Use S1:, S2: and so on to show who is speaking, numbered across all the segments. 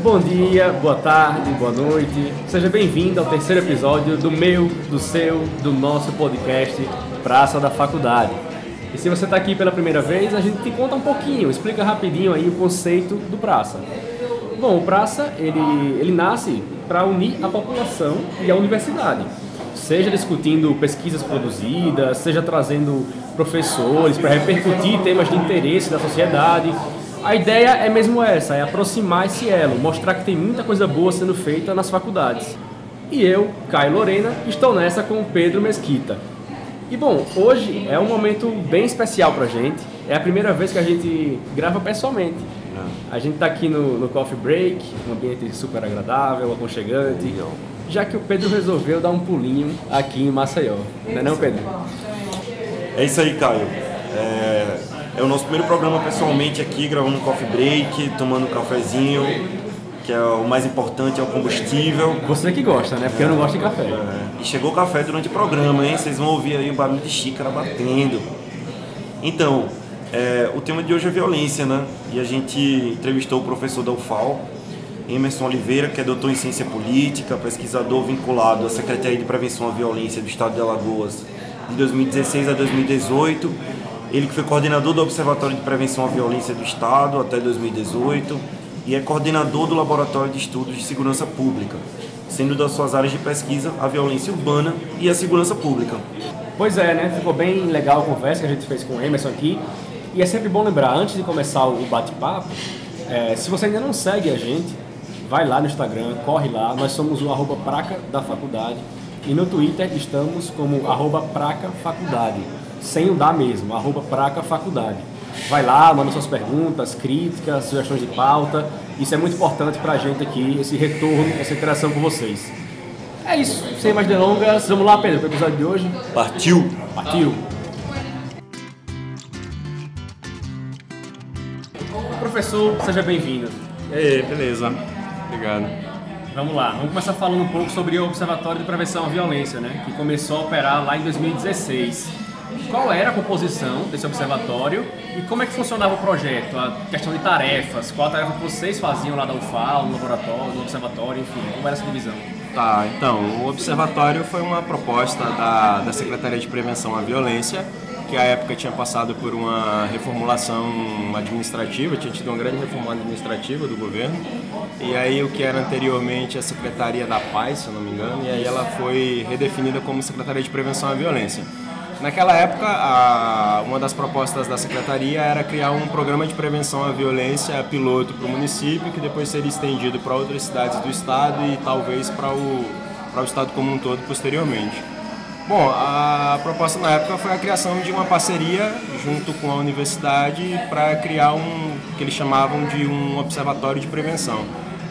S1: Bom dia, boa tarde, boa noite. Seja bem-vindo ao terceiro episódio do meu, do seu, do nosso podcast Praça da Faculdade. E se você está aqui pela primeira vez, a gente te conta um pouquinho, explica rapidinho aí o conceito do Praça. Bom, o Praça, ele, ele nasce para unir a população e a universidade. Seja discutindo pesquisas produzidas, seja trazendo professores para repercutir temas de interesse da sociedade, a ideia é mesmo essa, é aproximar esse elo, mostrar que tem muita coisa boa sendo feita nas faculdades. E eu, Caio Lorena, estou nessa com o Pedro Mesquita. E bom, hoje é um momento bem especial pra gente. É a primeira vez que a gente grava pessoalmente. A gente está aqui no, no, Coffee Break, um ambiente super agradável, aconchegante. Já que o Pedro resolveu dar um pulinho aqui em Maceió. Não é não, Pedro?
S2: É isso aí, Caio. É, é o nosso primeiro programa pessoalmente aqui, gravando um coffee break, tomando um cafezinho, que é o mais importante, é o combustível.
S1: Você que gosta, né? Porque eu não gosto de café.
S2: É. E chegou o café durante o programa, hein? Vocês vão ouvir aí o barulho de xícara batendo. Então, é, o tema de hoje é violência, né? E a gente entrevistou o professor da UFAL, Emerson Oliveira, que é doutor em ciência política, pesquisador vinculado à Secretaria de Prevenção à Violência do Estado de Alagoas de 2016 a 2018 ele que foi coordenador do Observatório de Prevenção à Violência do Estado até 2018 e é coordenador do Laboratório de Estudos de Segurança Pública, sendo das suas áreas de pesquisa a violência urbana e a segurança pública.
S1: Pois é, né? Ficou bem legal a conversa que a gente fez com o Emerson aqui. E é sempre bom lembrar, antes de começar o bate-papo, é, se você ainda não segue a gente, vai lá no Instagram, corre lá. Nós somos o arroba praca da faculdade. E no Twitter estamos como arroba praca faculdade sem o dar mesmo, arroba Praca Faculdade. Vai lá, manda suas perguntas, críticas, sugestões de pauta. Isso é muito importante para a gente aqui, esse retorno, essa interação com vocês. É isso, sem mais delongas, vamos lá, Pedro, para o episódio de hoje.
S2: Partiu!
S1: Partiu! Professor, seja bem-vindo.
S3: E aí, beleza. Obrigado.
S1: Vamos lá, vamos começar falando um pouco sobre o Observatório de Prevenção à Violência, né? Que começou a operar lá em 2016 qual era a composição desse observatório e como é que funcionava o projeto, a questão de tarefas, qual a tarefa que vocês faziam lá da UFAL, no laboratório, no observatório, enfim, como era essa divisão?
S3: Tá, então, o observatório foi uma proposta da, da Secretaria de Prevenção à Violência, que à época tinha passado por uma reformulação administrativa, tinha tido uma grande reforma administrativa do governo, e aí o que era anteriormente a Secretaria da Paz, se eu não me engano, e aí ela foi redefinida como Secretaria de Prevenção à Violência. Naquela época, a, uma das propostas da secretaria era criar um programa de prevenção à violência piloto para o município, que depois seria estendido para outras cidades do estado e talvez para o, para o estado como um todo posteriormente. Bom, a proposta na época foi a criação de uma parceria junto com a universidade para criar um que eles chamavam de um observatório de prevenção.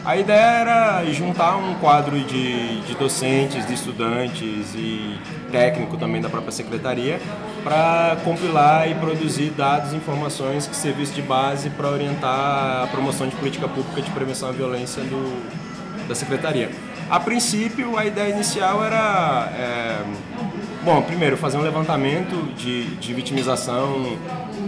S3: A ideia era juntar um quadro de, de docentes, de estudantes e técnico também da própria secretaria para compilar e produzir dados e informações que servissem de base para orientar a promoção de política pública de prevenção à violência do, da secretaria. A princípio, a ideia inicial era, é, bom, primeiro fazer um levantamento de, de vitimização,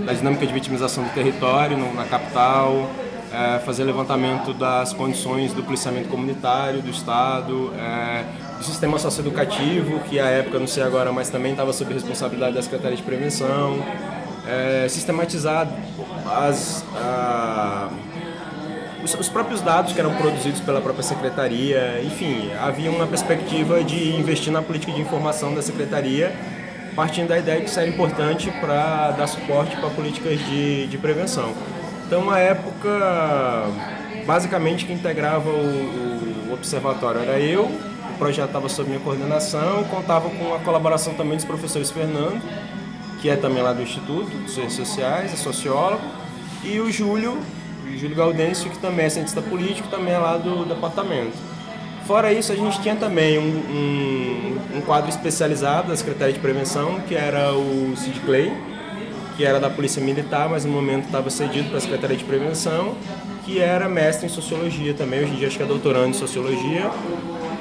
S3: da dinâmica de vitimização do território no, na capital, é, fazer levantamento das condições do policiamento comunitário do Estado, é, do sistema socioeducativo, que à época, não sei agora, mas também estava sob responsabilidade da Secretaria de Prevenção, é, sistematizar as, a, os, os, próprios dados que eram produzidos pela própria Secretaria, enfim, havia uma perspectiva de investir na política de informação da Secretaria, partindo da ideia que isso era importante para dar suporte para políticas de, de prevenção. Então, na época, basicamente quem integrava o, o observatório era eu, o projeto estava sob minha coordenação, contava com a colaboração também dos professores Fernando, que é também lá do Instituto de Ciências Sociais, é sociólogo, e o Júlio, o Júlio Gaudêncio, que também é cientista político, também é lá do departamento. Fora isso, a gente tinha também um, um, um quadro especializado da Secretaria de Prevenção, que era o Sid Clay, que era da Polícia Militar, mas no momento estava cedido para a Secretaria de Prevenção, que era mestre em Sociologia também, hoje em dia acho que é doutorando em Sociologia.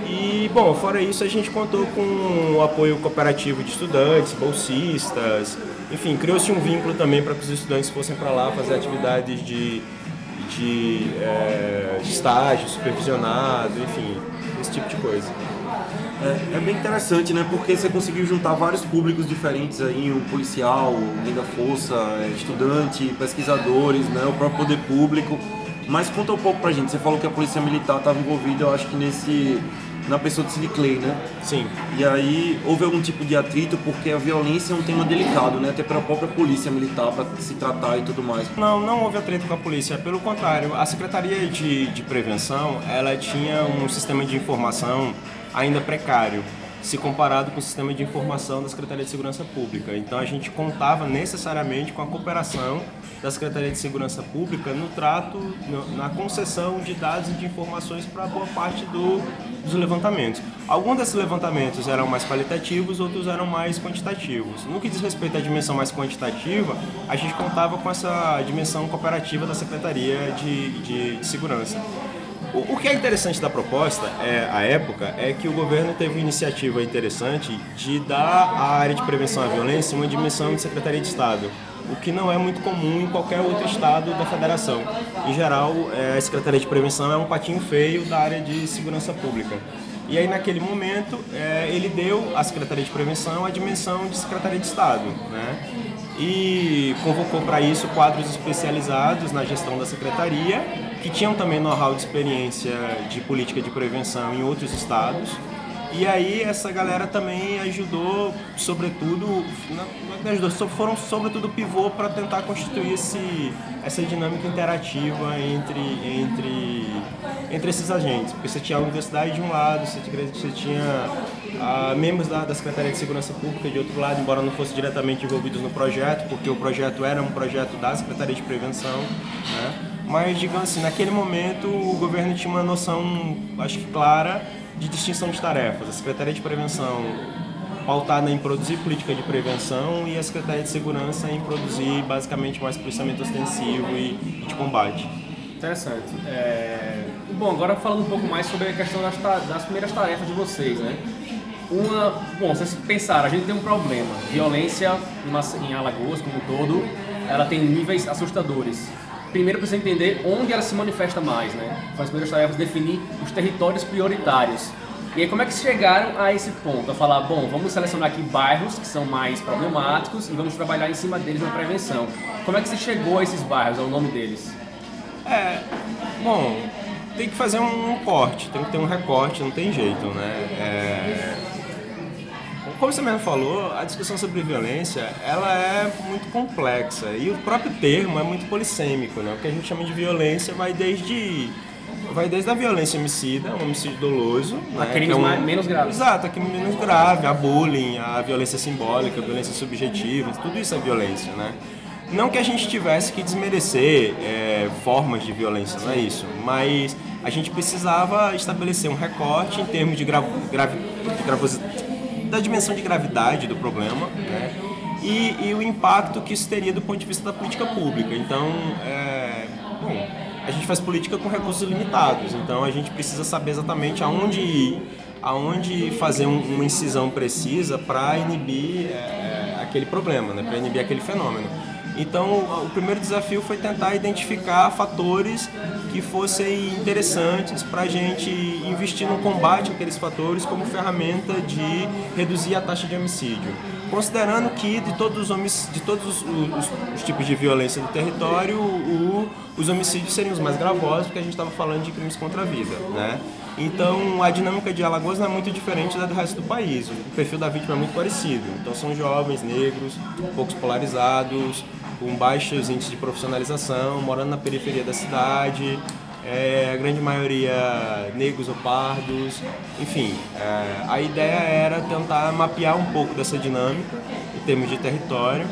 S3: E, bom, fora isso, a gente contou com o apoio cooperativo de estudantes, bolsistas, enfim, criou-se um vínculo também para que os estudantes fossem para lá fazer atividades de, de é, estágio supervisionado, enfim, esse tipo de coisa.
S2: É, é, bem interessante, né? Porque você conseguiu juntar vários públicos diferentes aí, o policial, alguém da força, é, estudante, pesquisadores, né? O próprio poder público. Mas conta um pouco pra gente. Você falou que a polícia militar estava envolvida, eu acho que nesse na pessoa de Sid Clay, né?
S3: Sim.
S2: E aí houve algum tipo de atrito porque a violência é um tema delicado, né? Até para a própria polícia militar para se tratar e tudo mais.
S3: Não, não houve atrito com a polícia. Pelo contrário, a Secretaria de, de Prevenção, ela tinha um sistema de informação ainda precário se comparado com o sistema de informação da Secretaria de Segurança Pública. Então a gente contava necessariamente com a cooperação da Secretaria de Segurança Pública no trato, na concessão de dados e de informações para boa parte do, dos levantamentos. Alguns desses levantamentos eram mais qualitativos, outros eram mais quantitativos. No que diz respeito à dimensão mais quantitativa, a gente contava com essa dimensão cooperativa da Secretaria de, de, de Segurança. O, o, que é interessante da proposta, é, à época, é que o governo teve uma iniciativa interessante de dar à área de prevenção à violência uma dimensão de Secretaria de Estado, o que não é muito comum em qualquer outro estado da federação. Em geral, é, a Secretaria de Prevenção é um patinho feio da área de segurança pública. E aí, naquele momento, é, ele deu à Secretaria de Prevenção a dimensão de Secretaria de Estado, né? E convocou para isso quadros especializados na gestão da Secretaria que tinham também know-how de experiência de política de prevenção em outros estados. E aí essa galera também ajudou, sobretudo, não, ajudou, foram sobretudo pivô para tentar constituir esse, essa dinâmica interativa entre, entre, entre esses agentes. Porque você tinha a universidade de um lado, você tinha, você tinha ah, membros da, da Secretaria de Segurança Pública de outro lado, embora não fossem diretamente envolvidos no projeto, porque o projeto era um projeto da Secretaria de Prevenção. Né? Mas, digamos assim, naquele momento o governo tinha uma noção, acho que clara, de distinção de tarefas. A Secretaria de Prevenção pautada em produzir política de prevenção e a Secretaria de Segurança em produzir basicamente mais policiamento ostensivo e, de combate.
S1: Interessante. É... Bom, agora falando um pouco mais sobre a questão das, das primeiras tarefas de vocês, né? Uma, bom, vocês pensaram, a gente tem um problema. Violência em Alagoas como um todo, ela tem níveis assustadores primeiro precisa entender onde ela se manifesta mais, né? Faz as primeiras tarefas definir os territórios prioritários. E aí como é que chegaram a esse ponto? A falar, bom, vamos selecionar aqui bairros que são mais problemáticos e vamos trabalhar em cima deles na prevenção. Como é que você chegou a esses bairros, ao nome deles?
S3: É, bom, tem que fazer um corte, tem que ter um recorte, não tem jeito, né? É, como você mesmo falou, a discussão sobre violência, ela é muito complexa e o próprio termo é muito polissêmico, né? O que a gente chama de violência vai desde vai desde a violência homicida, um homicídio doloso,
S1: a né? crimes é um... menos graves.
S3: Exato, a crime menos grave, a bullying, a violência simbólica, a violência subjetiva, tudo isso é violência, né? Não que a gente tivesse que desmerecer é, formas de violência, não é isso, mas a gente precisava estabelecer um recorte em termos de, gra... grave... de gravosidade da dimensão de gravidade do problema né? e, e, o impacto que isso teria do ponto de vista da política pública. Então, é, bom, a gente faz política com recursos limitados, então a gente precisa saber exatamente aonde ir, aonde fazer um, uma incisão precisa para inibir é, aquele problema, né? para inibir aquele fenômeno. Então, o primeiro desafio foi tentar identificar fatores que fossem interessantes para a gente investir no combate àqueles fatores como ferramenta de reduzir a taxa de homicídio. Considerando que de todos os, de todos os, os, os tipos de violência do território, o, os homicídios seriam os mais gravosos, porque a gente estava falando de crimes contra a vida. Né? Então, a dinâmica de Alagoas não é muito diferente da do resto do país. O perfil da vítima é muito parecido. Então, são jovens, negros, poucos polarizados, com baixos índices de profissionalização, morando na periferia da cidade, é, a grande maioria negros ou pardos, enfim. É, a ideia era tentar mapear um pouco dessa dinâmica em termos de território,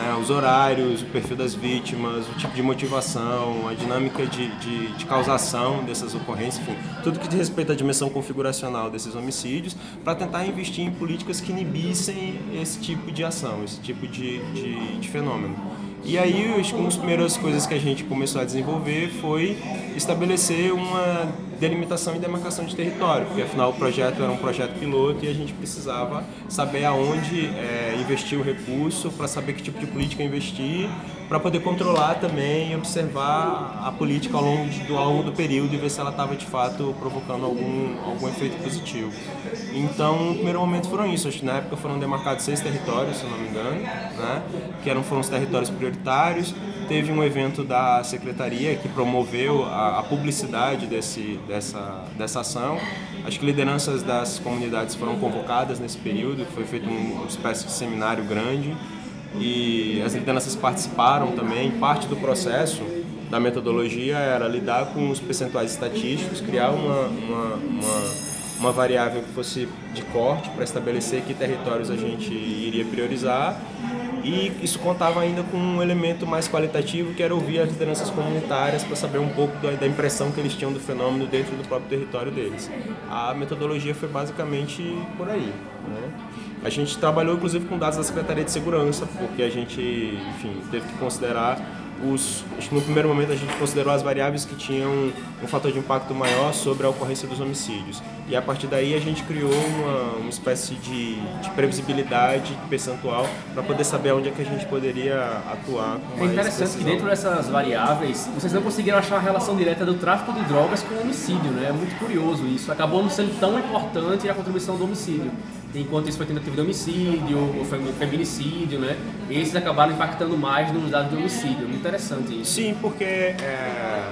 S3: né, os horários, o perfil das vítimas, o tipo de motivação, a dinâmica de, de, de causação dessas ocorrências, enfim, tudo que diz respeito à dimensão configuracional desses homicídios, para tentar investir em políticas que inibissem esse tipo de ação, esse tipo de, de, de fenômeno. E aí, uma das primeiras coisas que a gente começou a desenvolver foi estabelecer uma delimitação e demarcação de território, porque afinal o projeto era um projeto piloto e a gente precisava saber aonde é, investir o recurso, para saber que tipo de política investir, para poder controlar também e observar a política ao longo, de, ao longo do período e ver se ela estava de fato provocando algum, algum efeito positivo. Então, no primeiro momento foram isso, acho que na época foram demarcados seis territórios, se não me engano, né? que eram, foram os territórios prioritários, teve um evento da secretaria que promoveu a, a publicidade desse, dessa, dessa ação. Acho que lideranças das comunidades foram convocadas nesse período, foi feito um, uma espécie de seminário grande e as lideranças participaram também. Parte do processo da metodologia era lidar com os percentuais estatísticos, criar uma, uma, uma, uma variável que fosse de corte para estabelecer que territórios a gente iria priorizar e isso contava ainda com um elemento mais qualitativo que era ouvir as lideranças comunitárias para saber um pouco da, impressão que eles tinham do fenômeno dentro do próprio território deles. A metodologia foi basicamente por aí. Né? A gente trabalhou inclusive com dados da Secretaria de Segurança, porque a gente, enfim, teve que considerar os, acho que no primeiro momento a gente considerou as variáveis que tinham um fator de impacto maior sobre a ocorrência dos homicídios. E a partir daí a gente criou uma, uma espécie de, de previsibilidade percentual para poder saber onde é que a gente poderia atuar com
S1: É interessante
S3: precisão.
S1: que dentro dessas variáveis vocês não conseguiram achar a relação direta do tráfico de drogas com o homicídio, né? É muito curioso isso. Acabou não sendo tão importante a contribuição do homicídio. Enquanto isso foi tentativa de homicídio, ou feminicídio, né? Esses acabaram impactando mais nos dados de homicídio. Muito interessante isso.
S3: Sim, porque é...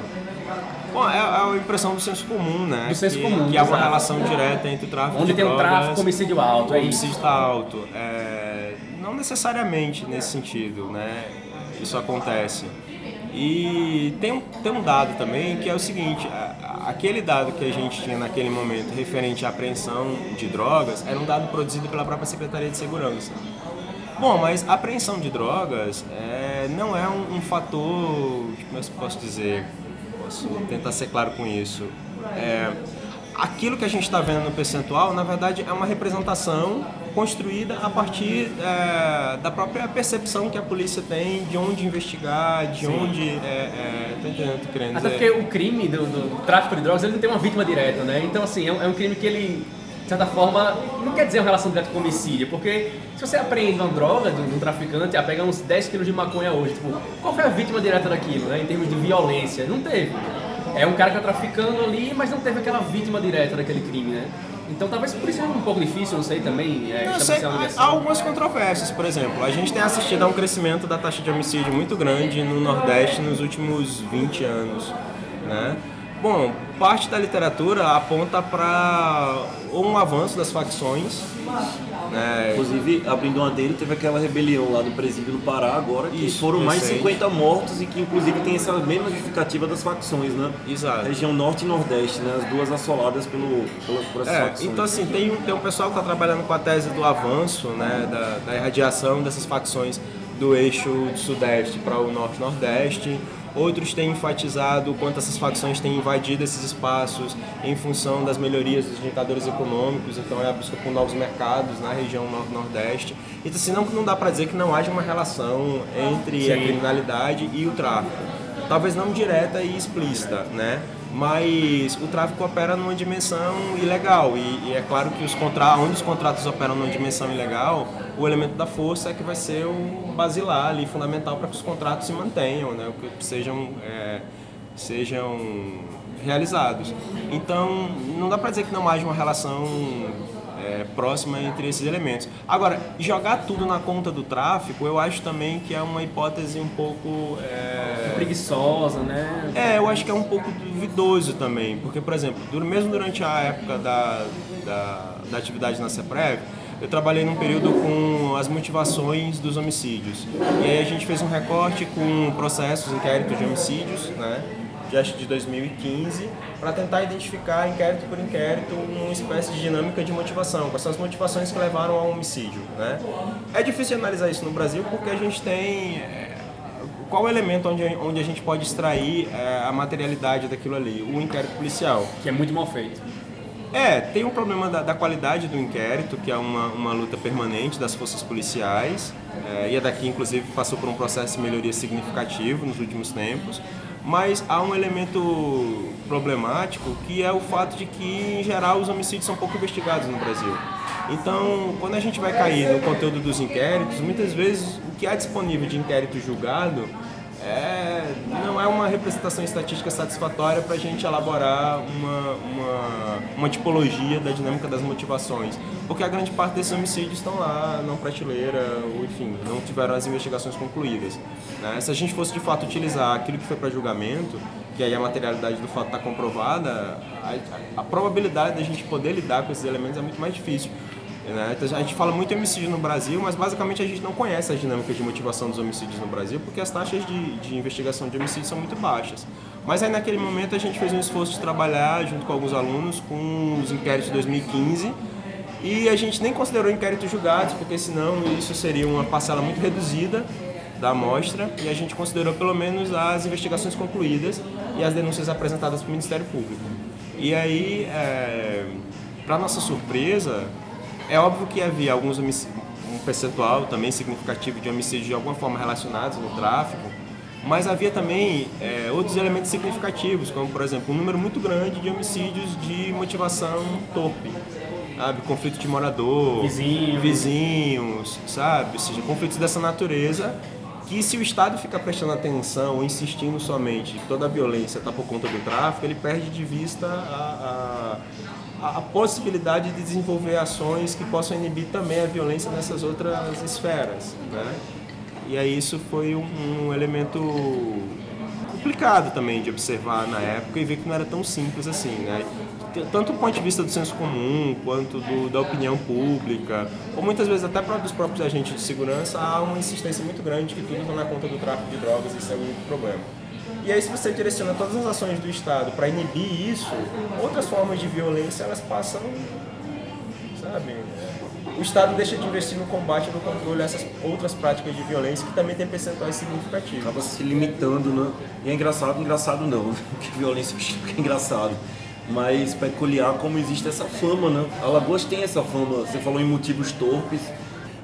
S3: Bom, é a impressão do senso comum, né?
S1: Do senso
S3: que,
S1: comum,
S3: Que há uma
S1: exato.
S3: relação direta entre o tráfico
S1: Onde
S3: de
S1: tem um
S3: drogas...
S1: tráfico, homicídio alto,
S3: o
S1: é
S3: homicídio está alto. É, não necessariamente nesse sentido, né? Isso acontece. E tem um, tem um dado também que é o seguinte, a- aquele dado que a gente tinha naquele momento referente à apreensão de drogas era um dado produzido pela própria Secretaria de Segurança. Bom, mas a apreensão de drogas é, não é um, um fator, como é eu posso dizer, posso tentar ser claro com isso. É, aquilo que a gente está vendo no percentual, na verdade, é uma representação construída a partir é, da própria percepção que a polícia tem de onde investigar, de onde... É, é, tá tô querendo
S1: Até
S3: dizer?
S1: porque o crime do, do tráfico de drogas ele não tem uma vítima direta, né? Então, assim, é um, é um crime que ele, de certa forma, não quer dizer uma relação direta com homicídio, porque se você apreende uma droga um, de um traficante, ah, pega uns 10 quilos de maconha hoje, tipo, qual foi a vítima direta daquilo, né? Em termos de violência? Não teve. É um cara que tá traficando ali, mas não teve aquela vítima direta daquele crime, né? Então talvez por isso seja um pouco difícil, não sei também, é,
S3: Eu sei, há algumas controvérsias, por exemplo. A gente tem assistido a um crescimento da taxa de homicídio muito grande no Nordeste nos últimos 20 anos, né? Bom, parte da literatura aponta para um avanço das facções, né?
S2: Inclusive, abrindo uma dele, teve aquela rebelião lá no presídio no Pará agora, que
S3: Isso,
S2: foram mais de
S3: recente.
S2: 50 mortos e que inclusive tem essa mesma justificativa das facções, né?
S3: Exato.
S2: Região norte e nordeste, né? As duas assoladas pelo, pela, por essas
S3: É,
S2: facções.
S3: então assim, tem, um- tem um pessoal que está trabalhando com a tese do avanço, né, da, da irradiação dessas facções do eixo do sudeste para o norte e nordeste. Outros têm enfatizado o quanto essas facções têm invadido esses espaços em função das melhorias dos indicadores econômicos, então é a busca por novos mercados na região nordeste. Então assim, não, não dá para dizer que não haja uma relação entre a
S1: Sim.
S3: criminalidade e o tráfico. Talvez não direta e explícita, né? Mas o tráfico opera numa dimensão ilegal e, e é claro que os contratos, onde os contratos operam numa dimensão ilegal, o elemento da força é que vai ser o basilar ali, fundamental para que os contratos se mantenham, né? Que sejam é, sejam realizados. Então, não dá para dizer que não haja uma relação é, próxima entre esses elementos. Agora, jogar tudo na conta do tráfico, eu acho também que é uma hipótese um pouco. é,
S1: Preguiçosa, né?
S3: é, eu acho que é um pouco duvidoso também, porque, por exemplo, mesmo durante a época da, da, da atividade na CEPREV, eu trabalhei num período com as motivações dos homicídios. E aí a gente fez um recorte com processos, inquéritos de homicídios, né? De, de 2015, para tentar identificar inquérito por inquérito uma espécie de dinâmica de motivação, quais são as motivações que levaram ao homicídio, né? É difícil analisar isso no Brasil porque a gente tem é, qual o elemento onde, onde a gente pode extrair é, a materialidade daquilo ali? O inquérito policial.
S1: Que é muito mal feito.
S3: É, tem um problema da, da, qualidade do inquérito, que é uma, uma luta permanente das forças policiais. É, e a daqui, inclusive, passou por um processo de melhoria significativo nos últimos tempos. Mas há um elemento problemático que é o fato de que, em geral, os homicídios são pouco investigados no Brasil. Então, quando a gente vai cair no conteúdo dos inquéritos, muitas vezes o que há disponível de inquérito julgado é, não é uma representação estatística satisfatória para a gente elaborar uma, uma, uma, tipologia da dinâmica das motivações. Porque a grande parte desses homicídios estão lá, não prateleira, ou enfim, não tiveram as investigações concluídas. Né? Se a gente fosse de fato utilizar aquilo que foi para julgamento, que aí a materialidade do fato está comprovada, a, a, a probabilidade da gente poder lidar com esses elementos é muito mais difícil. Né? Então, a gente fala muito homicídio no Brasil, mas basicamente a gente não conhece as dinâmicas de motivação dos homicídios no Brasil, porque as taxas de, de investigação de homicídio são muito baixas. Mas aí naquele momento a gente fez um esforço de trabalhar junto com alguns alunos com os inquéritos de 2015 e a gente nem considerou inquéritos julgados, porque senão isso seria uma parcela muito reduzida da amostra e a gente considerou pelo menos as investigações concluídas e as denúncias apresentadas para o Ministério Público. E aí, é, para nossa surpresa, é óbvio que havia alguns um percentual também significativo de homicídios de alguma forma relacionados no tráfico, mas havia também é, outros elementos significativos, como por exemplo um número muito grande de homicídios de motivação torpe, sabe, conflito de morador,
S1: vizinhos,
S3: vizinhos sabe, ou seja, conflitos dessa natureza que se o Estado ficar prestando atenção ou insistindo somente que toda a violência está por conta do tráfico, ele perde de vista a, a a, possibilidade de desenvolver ações que possam inibir também a violência nessas outras esferas. Né? E aí isso foi um, um elemento complicado também de observar na época e ver que não era tão simples assim, né? Tanto do ponto de vista do senso comum, quanto do, da opinião pública, ou muitas vezes até dos próprios agentes de segurança, há uma insistência muito grande que tudo está na conta do tráfico de drogas e isso é um problema. E aí, se você direciona todas as ações do Estado para inibir isso, outras formas de violência elas passam, sabe? O Estado deixa de investir no combate, no controle dessas outras práticas de violência que também tem percentuais significativos.
S2: Acaba se limitando, né? E é engraçado, engraçado não, porque violência é engraçado. Mas peculiar como existe essa fama, né? Alagoas tem essa fama, você falou em motivos torpes,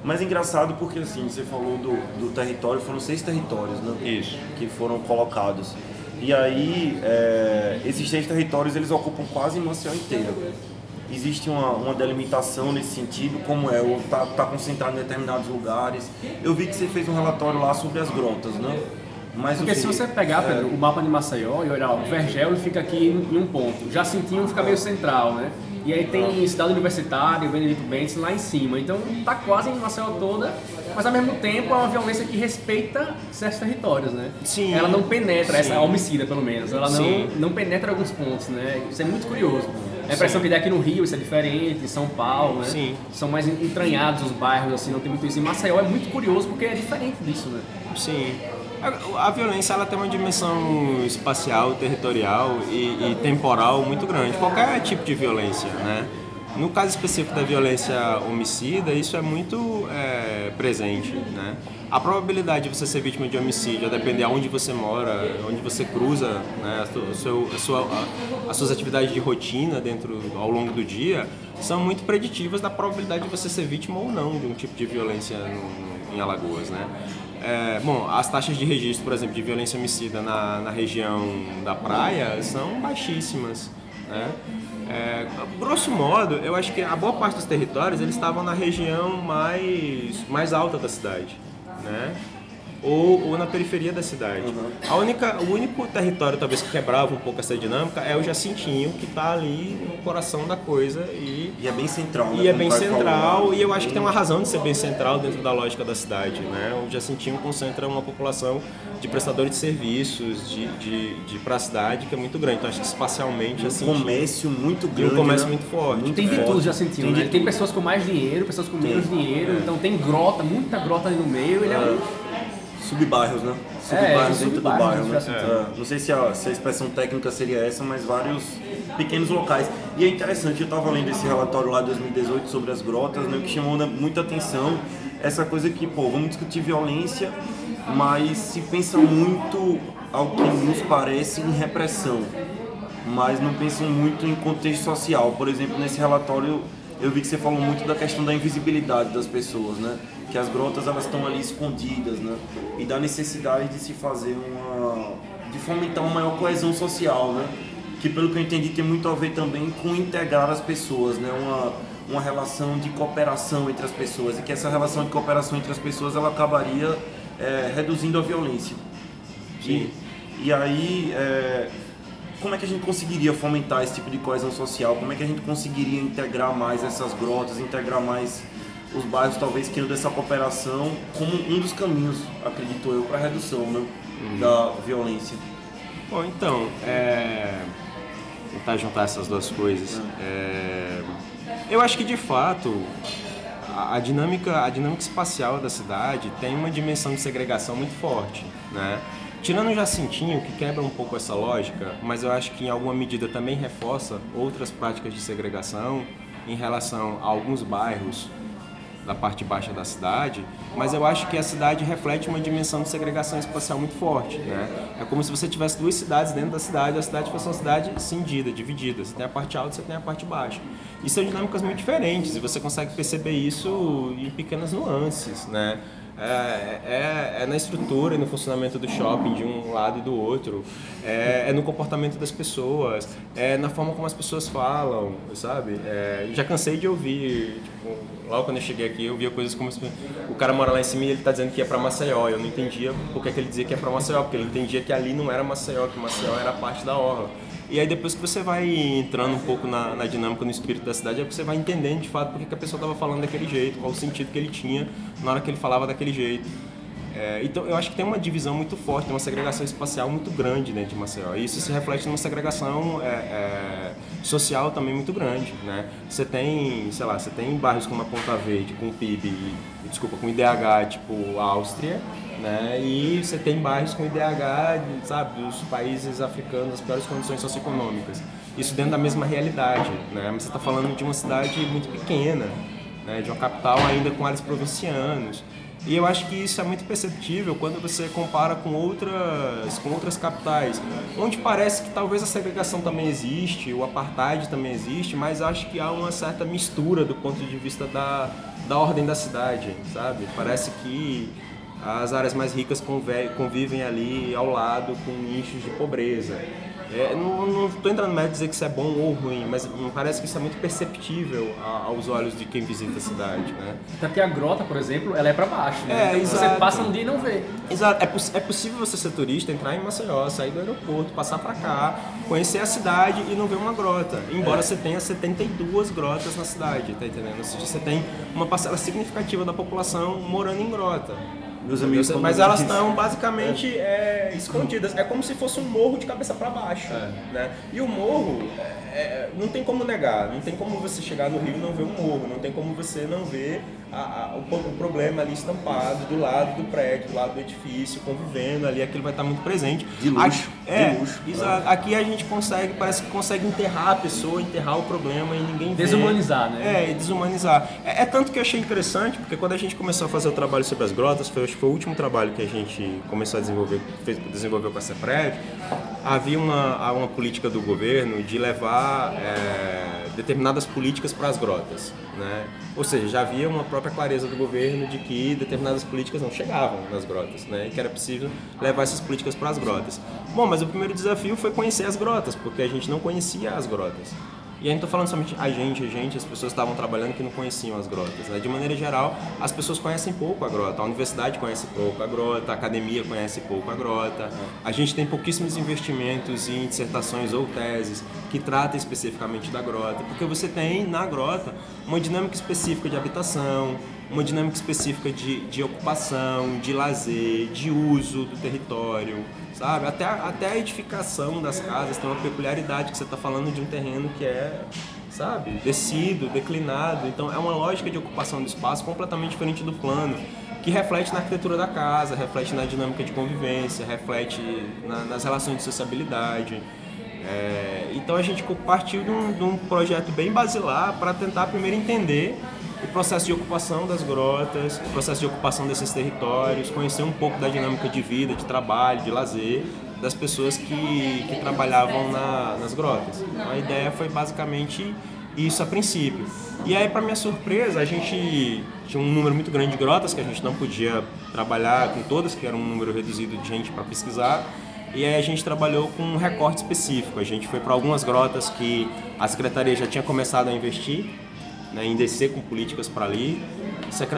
S2: mas engraçado porque assim, você falou do, do território, foram seis territórios, né?
S3: Isso.
S2: Que foram colocados. E aí, é, esses seis territórios, eles ocupam quase Maceió inteira. Existe uma, uma delimitação nesse sentido, como é, ou tá, tá concentrado em determinados lugares. Eu vi que você fez um relatório lá sobre as grotas, né?
S1: Mas Porque se você pegar, Pedro, é... o mapa de Maceió e olhar, o Vergel fica aqui em um ponto. Jacintinho fica meio central, né? E aí tem Cidade Universitária, Benedito Bentes lá em cima. Então tá quase em Maceió toda, mas ao mesmo tempo é uma violência que respeita certos territórios, né?
S3: Sim.
S1: Ela não penetra, Sim. essa homicida pelo menos, ela não, não penetra alguns pontos, né? Isso é muito curioso. A impressão Sim. que daqui no Rio isso é diferente, em São Paulo, né?
S3: Sim.
S1: São mais entranhados os bairros, assim, não tem muito isso. Em Maceió é muito curioso porque é diferente disso, né?
S3: Sim. A, a violência ela tem uma dimensão espacial, territorial e, e, temporal muito grande. Qualquer tipo de violência, né? No caso específico da violência homicida, isso é muito é, presente, né? A probabilidade de você ser vítima de homicídio, a depender de onde você mora, onde você cruza, né, a seu, a sua, a, as suas atividades de rotina dentro, ao longo do dia, são muito preditivas da probabilidade de você ser vítima ou não de um tipo de violência no, em Alagoas, né? É, bom, as taxas de registro, por exemplo, de violência homicida na, na região da praia são baixíssimas. Né? É, grosso modo, eu acho que a boa parte dos territórios eles estavam na região mais, mais alta da cidade. Né? Ou, ou na periferia da cidade. Uhum. A única, o único território talvez que quebrava um pouco essa dinâmica é o Jacintinho, que está ali no coração da coisa e,
S2: e é bem central.
S3: Né, e é bem central e eu acho que tem uma razão de ser bem central dentro da lógica da cidade. Né? O Jacintinho concentra uma população de prestadores de serviços de, de, de para a cidade que é muito grande. Então acho que espacialmente assim,
S2: um comércio muito grande,
S3: um comércio né? muito forte. Muito
S1: tem
S3: de
S1: tudo Jacintinho. Tem, né? tem pessoas com mais dinheiro, pessoas com menos dinheiro. É. Então tem grota, muita grota ali no meio. Ele é, é um
S2: subbairros, né? Subbairros é, dentro do bairro, né? É. Não sei se a, se a expressão técnica seria essa, mas vários pequenos locais. E é interessante, eu estava lendo esse relatório lá de 2018 sobre as grotas, né, que chamou muita atenção essa coisa que, pô, vamos discutir violência, mas se pensa muito ao que nos parece em repressão. mas não pensam muito em contexto social. Por exemplo, nesse relatório eu vi que você falou muito da questão da invisibilidade das pessoas, né? Que as grotas elas estão ali escondidas, né? E da necessidade de se fazer uma de fomentar uma maior coesão social, né? Que pelo que eu entendi tem muito a ver também com integrar as pessoas, né? Uma uma relação de cooperação entre as pessoas e que essa relação de cooperação entre as pessoas ela acabaria é, reduzindo a violência.
S3: Sim.
S2: E, e aí é, como é que a gente conseguiria fomentar esse tipo de coesão social? Como é que a gente conseguiria integrar mais essas grotas, integrar mais os bairros, talvez querendo dessa cooperação como um dos caminhos, acredito eu, para a redução né, uhum. da violência?
S3: Bom, então, é... tentar juntar essas duas coisas. É... Eu acho que de fato a, dinâmica, a dinâmica espacial da cidade tem uma dimensão de segregação muito forte, né? Tirando o Jacintinho, que quebra um pouco essa lógica, mas eu acho que em alguma medida também reforça outras práticas de segregação em relação a alguns bairros da parte baixa da cidade, mas eu acho que a cidade reflete uma dimensão de segregação espacial muito forte, né? É como se você tivesse duas cidades dentro da cidade, a cidade fosse uma cidade cindida, dividida. Você tem a parte alta, você tem a parte baixa. E são dinâmicas muito diferentes e você consegue perceber isso em pequenas nuances, né? É, é, é, na estrutura e no funcionamento do shopping de um lado e do outro, é, é, no comportamento das pessoas, é na forma como as pessoas falam, sabe? É, já cansei de ouvir, tipo, logo quando eu cheguei aqui, eu via coisas como o cara mora lá em cima e ele está dizendo que é para Maceió. Eu não entendia por que, que ele dizia que é para Maceió, porque ele entendia que ali não era Maceió, que Maceió era parte da orla. E aí depois que você vai entrando um pouco na, na dinâmica, no espírito da cidade, é que você vai entendendo de fato porque que a pessoa estava falando daquele jeito, qual o sentido que ele tinha na hora que ele falava daquele jeito. É, então eu acho que tem uma divisão muito forte, uma segregação espacial muito grande dentro de Maceió. E isso se reflete numa segregação é, é, social também muito grande. Né? Você tem, sei lá, você tem bairros como a Ponta Verde, com PIB, desculpa, com IDH tipo Áustria, né? E você tem bairros com IDH, sabe, dos países africanos, as piores condições socioeconômicas. Isso dentro da mesma realidade, né? Mas você está falando de uma cidade muito pequena, né? de uma capital ainda com áreas provincianos. E eu acho que isso é muito perceptível quando você compara com outras, com outras capitais, onde parece que talvez a segregação também existe, o apartheid também existe, mas acho que há uma certa mistura do ponto de vista da, da ordem da cidade, sabe? Parece que as áreas mais ricas convivem ali ao lado com nichos de pobreza. É, não estou entrando no mérito de dizer que isso é bom ou ruim, mas me parece que isso é muito perceptível aos olhos de quem visita a cidade, né?
S1: Até porque a grota, por exemplo, ela é para baixo, né?
S3: É, então,
S1: você passa um dia e não vê.
S3: Exato. É, poss é possível você ser turista, entrar em Maceió, sair do aeroporto, passar para cá, conhecer a cidade e não ver uma grota. Embora é. você tenha 72 grotas na cidade, tá entendendo? Ou seja, você tem uma parcela significativa da população morando em grota.
S2: Meus amigos
S3: Mas elas estão basicamente é. É, escondidas. É como se fosse um morro de cabeça para baixo. É. Né? E o morro é, é, não tem como negar. Não tem como você chegar no Rio e não ver um morro. Não tem como você não ver a, a, o, o, problema ali estampado do lado do prédio, do lado do edifício, convivendo ali. Aquilo vai estar muito presente.
S2: De luxo. Aqui,
S3: é,
S2: de luxo.
S3: Exato. Aqui a gente consegue, parece que consegue enterrar a pessoa, enterrar o problema e ninguém
S1: Desumanizar,
S3: vê. né? É, desumanizar. É, é tanto que eu achei interessante, porque quando a gente começou a fazer o trabalho sobre as grotas, foi que foi o último trabalho que a gente começou a desenvolver, fez, desenvolveu com a CEPREV, havia uma, uma política do governo de levar é, determinadas políticas para as grotas. Né? Ou seja, já havia uma própria clareza do governo de que determinadas políticas não chegavam nas grotas, né? e que era possível levar essas políticas para as grotas. Bom, mas o primeiro desafio foi conhecer as grotas, porque a gente não conhecia as grotas. E aí não estou falando somente a gente, a gente, as pessoas estavam trabalhando que não conheciam as grotas. Né? De maneira geral, as pessoas conhecem pouco a grota, a universidade conhece pouco a grota, a academia conhece pouco a grota. A gente tem pouquíssimos investimentos em dissertações ou teses que tratam especificamente da grota, porque você tem na grota uma dinâmica específica de habitação, uma dinâmica específica de, de ocupação, de lazer, de uso do território sabe? Até a, até a edificação das casas tem uma peculiaridade que você está falando de um terreno que é, sabe, descido, declinado. Então é uma lógica de ocupação do espaço completamente diferente do plano, que reflete na arquitetura da casa, reflete na dinâmica de convivência, reflete na, nas relações de sociabilidade. É, então a gente partiu de um, de um projeto bem basilar para tentar primeiro entender o processo de ocupação das grotas, o processo de ocupação desses territórios, conhecer um pouco da dinâmica de vida, de trabalho, de lazer das pessoas que, que trabalhavam na, nas grotas. Então, a ideia foi basicamente isso a princípio. E aí, para minha surpresa, a gente tinha um número muito grande de grotas que a gente não podia trabalhar com todas, que era um número reduzido de gente para pesquisar. E aí a gente trabalhou com um recorte específico. A gente foi para algumas grotas que a secretaria já tinha começado a investir, né, em descer com políticas para ali.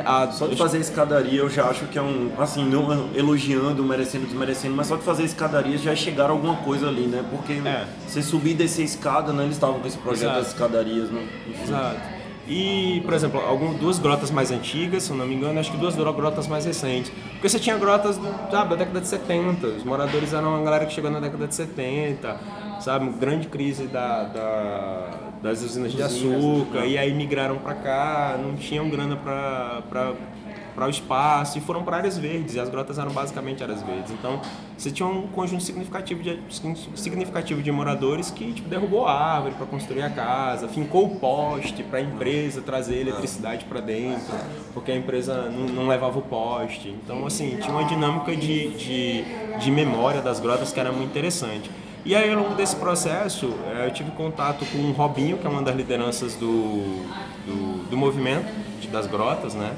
S2: Ah, só de fazer escadaria eu já acho que é um, assim, não elogiando, merecendo, desmerecendo, mas só de fazer escadaria já é chegar alguma coisa ali, né? Porque é. você subir e descer escada, né? Eles estavam com esse projeto Exato. das escadarias, né?
S3: Enfim. Exato. E, por exemplo, algumas, duas grotas mais antigas, se eu não me engano, acho que duas grotas mais recentes. Porque você tinha grotas sabe, da década de 70, os moradores eram uma galera que chegou na década de 70, sabe? Grande crise da, da das usinas de açúcar, e aí migraram para cá, não tinham grana para para o espaço e foram para áreas verdes e as grotas eram basicamente áreas verdes. Então você tinha um conjunto significativo de significativo de moradores que tipo, derrubou a árvore para construir a casa fincou o poste para a empresa trazer eletricidade para dentro porque a empresa não, não, levava o poste. Então assim tinha uma dinâmica de, de, de memória das grotas que era muito interessante. E aí, ao longo desse processo, eh, eu tive contato com o Robinho, que é uma das lideranças do, do, do movimento das grotas, né?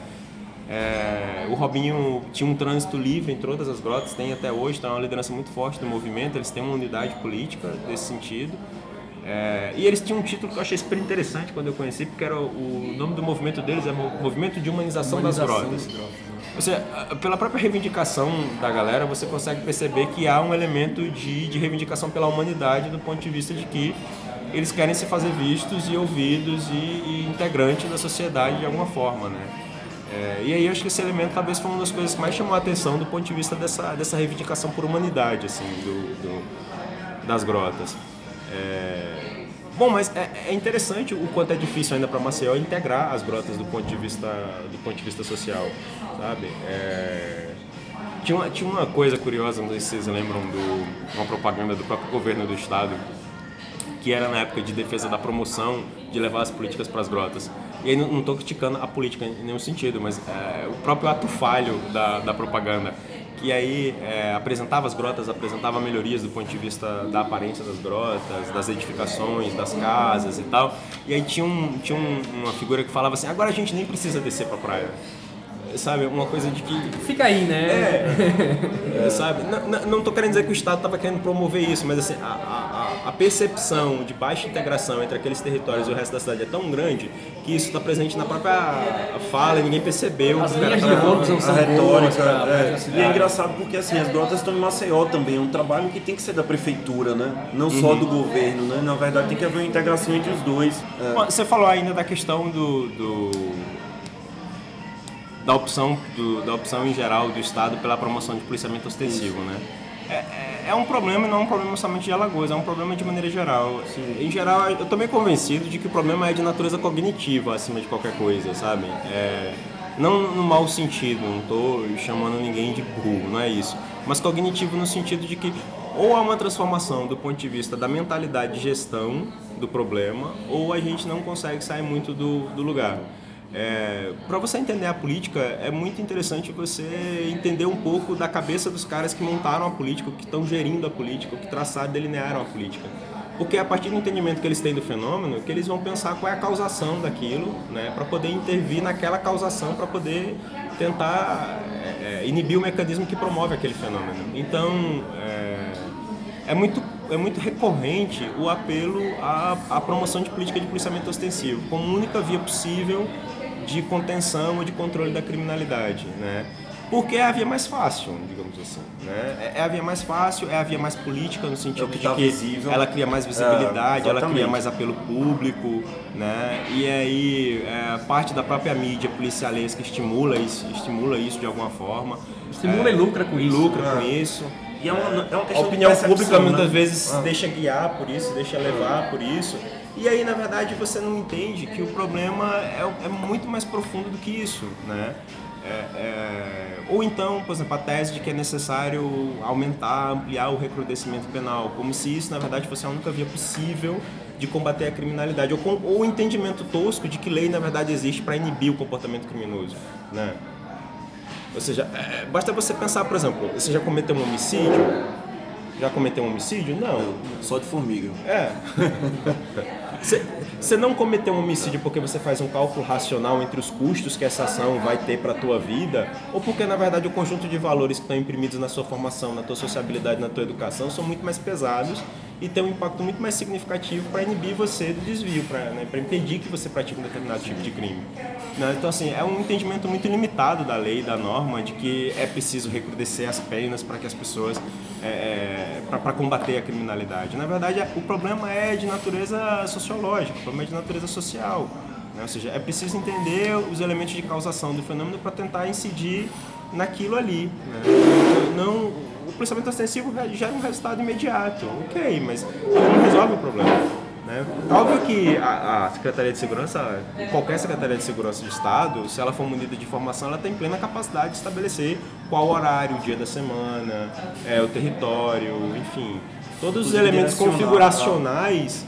S3: É, o Robinho tinha um trânsito livre em todas as grotas, tem até hoje, está uma liderança muito forte do movimento, eles têm uma unidade política nesse sentido. É, e eles tinham um título que eu achei super interessante quando eu conheci, porque era o, o nome do movimento deles é Movimento de Humanização, Humanização das Grotas. Grotas. Você, pela própria reivindicação da galera, você consegue perceber que há um elemento de, de reivindicação pela humanidade do ponto de vista de que eles querem se fazer vistos e ouvidos e, e integrantes da sociedade de alguma forma, né? É, e aí eu acho que esse elemento talvez foi uma das coisas que mais chamou a atenção do ponto de vista dessa, dessa reivindicação por humanidade, assim, do, do das grotas. É, Bom, mas é, é, interessante o quanto é difícil ainda para Maceió integrar as grotas do ponto de vista do ponto de vista social, sabe? É... Tinha, tinha uma coisa curiosa, não sei se vocês lembram de uma propaganda do próprio governo do estado, que era na época de defesa da promoção de levar as políticas para as grotas. E aí não estou criticando a política em nenhum sentido, mas é, o próprio ato falho da, da propaganda que aí é, apresentava as grotas, apresentava melhorias do ponto de vista da aparência das grotas, das edificações, das casas e tal. E aí tinha, um, tinha um, uma figura que falava assim: agora a gente nem precisa descer para a praia sabe? Uma coisa de que.
S1: Fica aí, né?
S3: É. é. Sabe? Não, não tô querendo dizer que o Estado estava querendo promover isso, mas assim, a, a, a, percepção de baixa integração entre aqueles territórios e o resto da cidade é tão grande que isso está presente na própria fala e ninguém percebeu.
S1: As linhas de são
S2: retórica. Pra, é. e é engraçado porque assim, as grotas estão em Maceió também, é um trabalho que tem que ser da prefeitura, né? Não uhum. só do governo, né? Na verdade tem que haver uma integração entre os dois.
S3: É. Você falou ainda da questão do, do da opção, do, da opção em geral do Estado pela promoção de policiamento ostensivo, né? É, é, é, um problema e não é um problema somente de Alagoas, é um problema de maneira geral. Sim. Em geral, eu estou meio convencido de que o problema é de natureza cognitiva acima de qualquer coisa, sabe? É, não no mau sentido, não estou chamando ninguém de burro, não é isso. Mas cognitivo no sentido de que ou há uma transformação do ponto de vista da mentalidade de gestão do problema, ou a gente não consegue sair muito do, do lugar. É, para você entender a política, é muito interessante você entender um pouco da cabeça dos caras que montaram a política, que estão gerindo a política, que traçaram, delinearam a política. Porque é a partir do entendimento que eles têm do fenômeno, que eles vão pensar qual é a causação daquilo, né, para poder intervir naquela causação, para poder tentar é, é, inibir o mecanismo que promove aquele fenômeno. Então, é, é muito é muito recorrente o apelo à, à promoção de política de policiamento ostensivo como única via possível de contenção ou de controle da criminalidade, né? Porque é a via mais fácil, digamos assim. Né? É, é a via mais fácil, é a via mais política, no sentido é que de tá que visível. ela cria mais visibilidade, é, ela cria mais apelo público, né? E aí é, parte da própria mídia policialesca estimula isso, estimula isso de alguma forma.
S1: Estimula e lucra com isso.
S3: Lucra com é. isso. E é uma, é uma questão a opinião pública muitas né? vezes ah. deixa guiar por isso, deixa levar por isso. E aí, na verdade, você não entende que o problema é, é muito mais profundo do que isso, né? É, é... Ou então, por exemplo, a tese de que é necessário aumentar, ampliar o recrudescimento penal, como se isso, na verdade, fosse a única via possível de combater a criminalidade, ou, com, ou o entendimento tosco de que lei, na verdade, existe para inibir o comportamento criminoso, né? Ou seja, é, basta você pensar, por exemplo, você já cometeu um homicídio, Já cometeu um homicídio? Não.
S2: Só de formiga.
S3: É. Você não cometeu um homicídio porque você faz um cálculo racional entre os custos que essa ação vai ter para a tua vida, ou porque na verdade o conjunto de valores que estão imprimidos na sua formação, na tua sociabilidade, na tua educação são muito mais pesados e tem um impacto muito mais significativo para inibir você do desvio, para né, impedir que você pratique um determinado tipo de crime. Né? Então, assim, é um entendimento muito limitado da lei, da norma, de que é preciso recrudescer as penas para que as pessoas. É, é para combater a criminalidade. Na verdade, o problema é de natureza sociológica, o problema é de natureza social. Né? Ou seja, é preciso entender os elementos de causação do fenômeno para tentar incidir naquilo ali. Né? Não, o policiamento ostensivo gera um resultado imediato, ok, mas não resolve o problema. Né? Óbvio que a, a, Secretaria de Segurança, qualquer Secretaria de Segurança de Estado, se ela for munida de informação, ela tem plena capacidade de estabelecer qual horário, o dia da semana, é, o território, enfim, todos os elementos configuracionais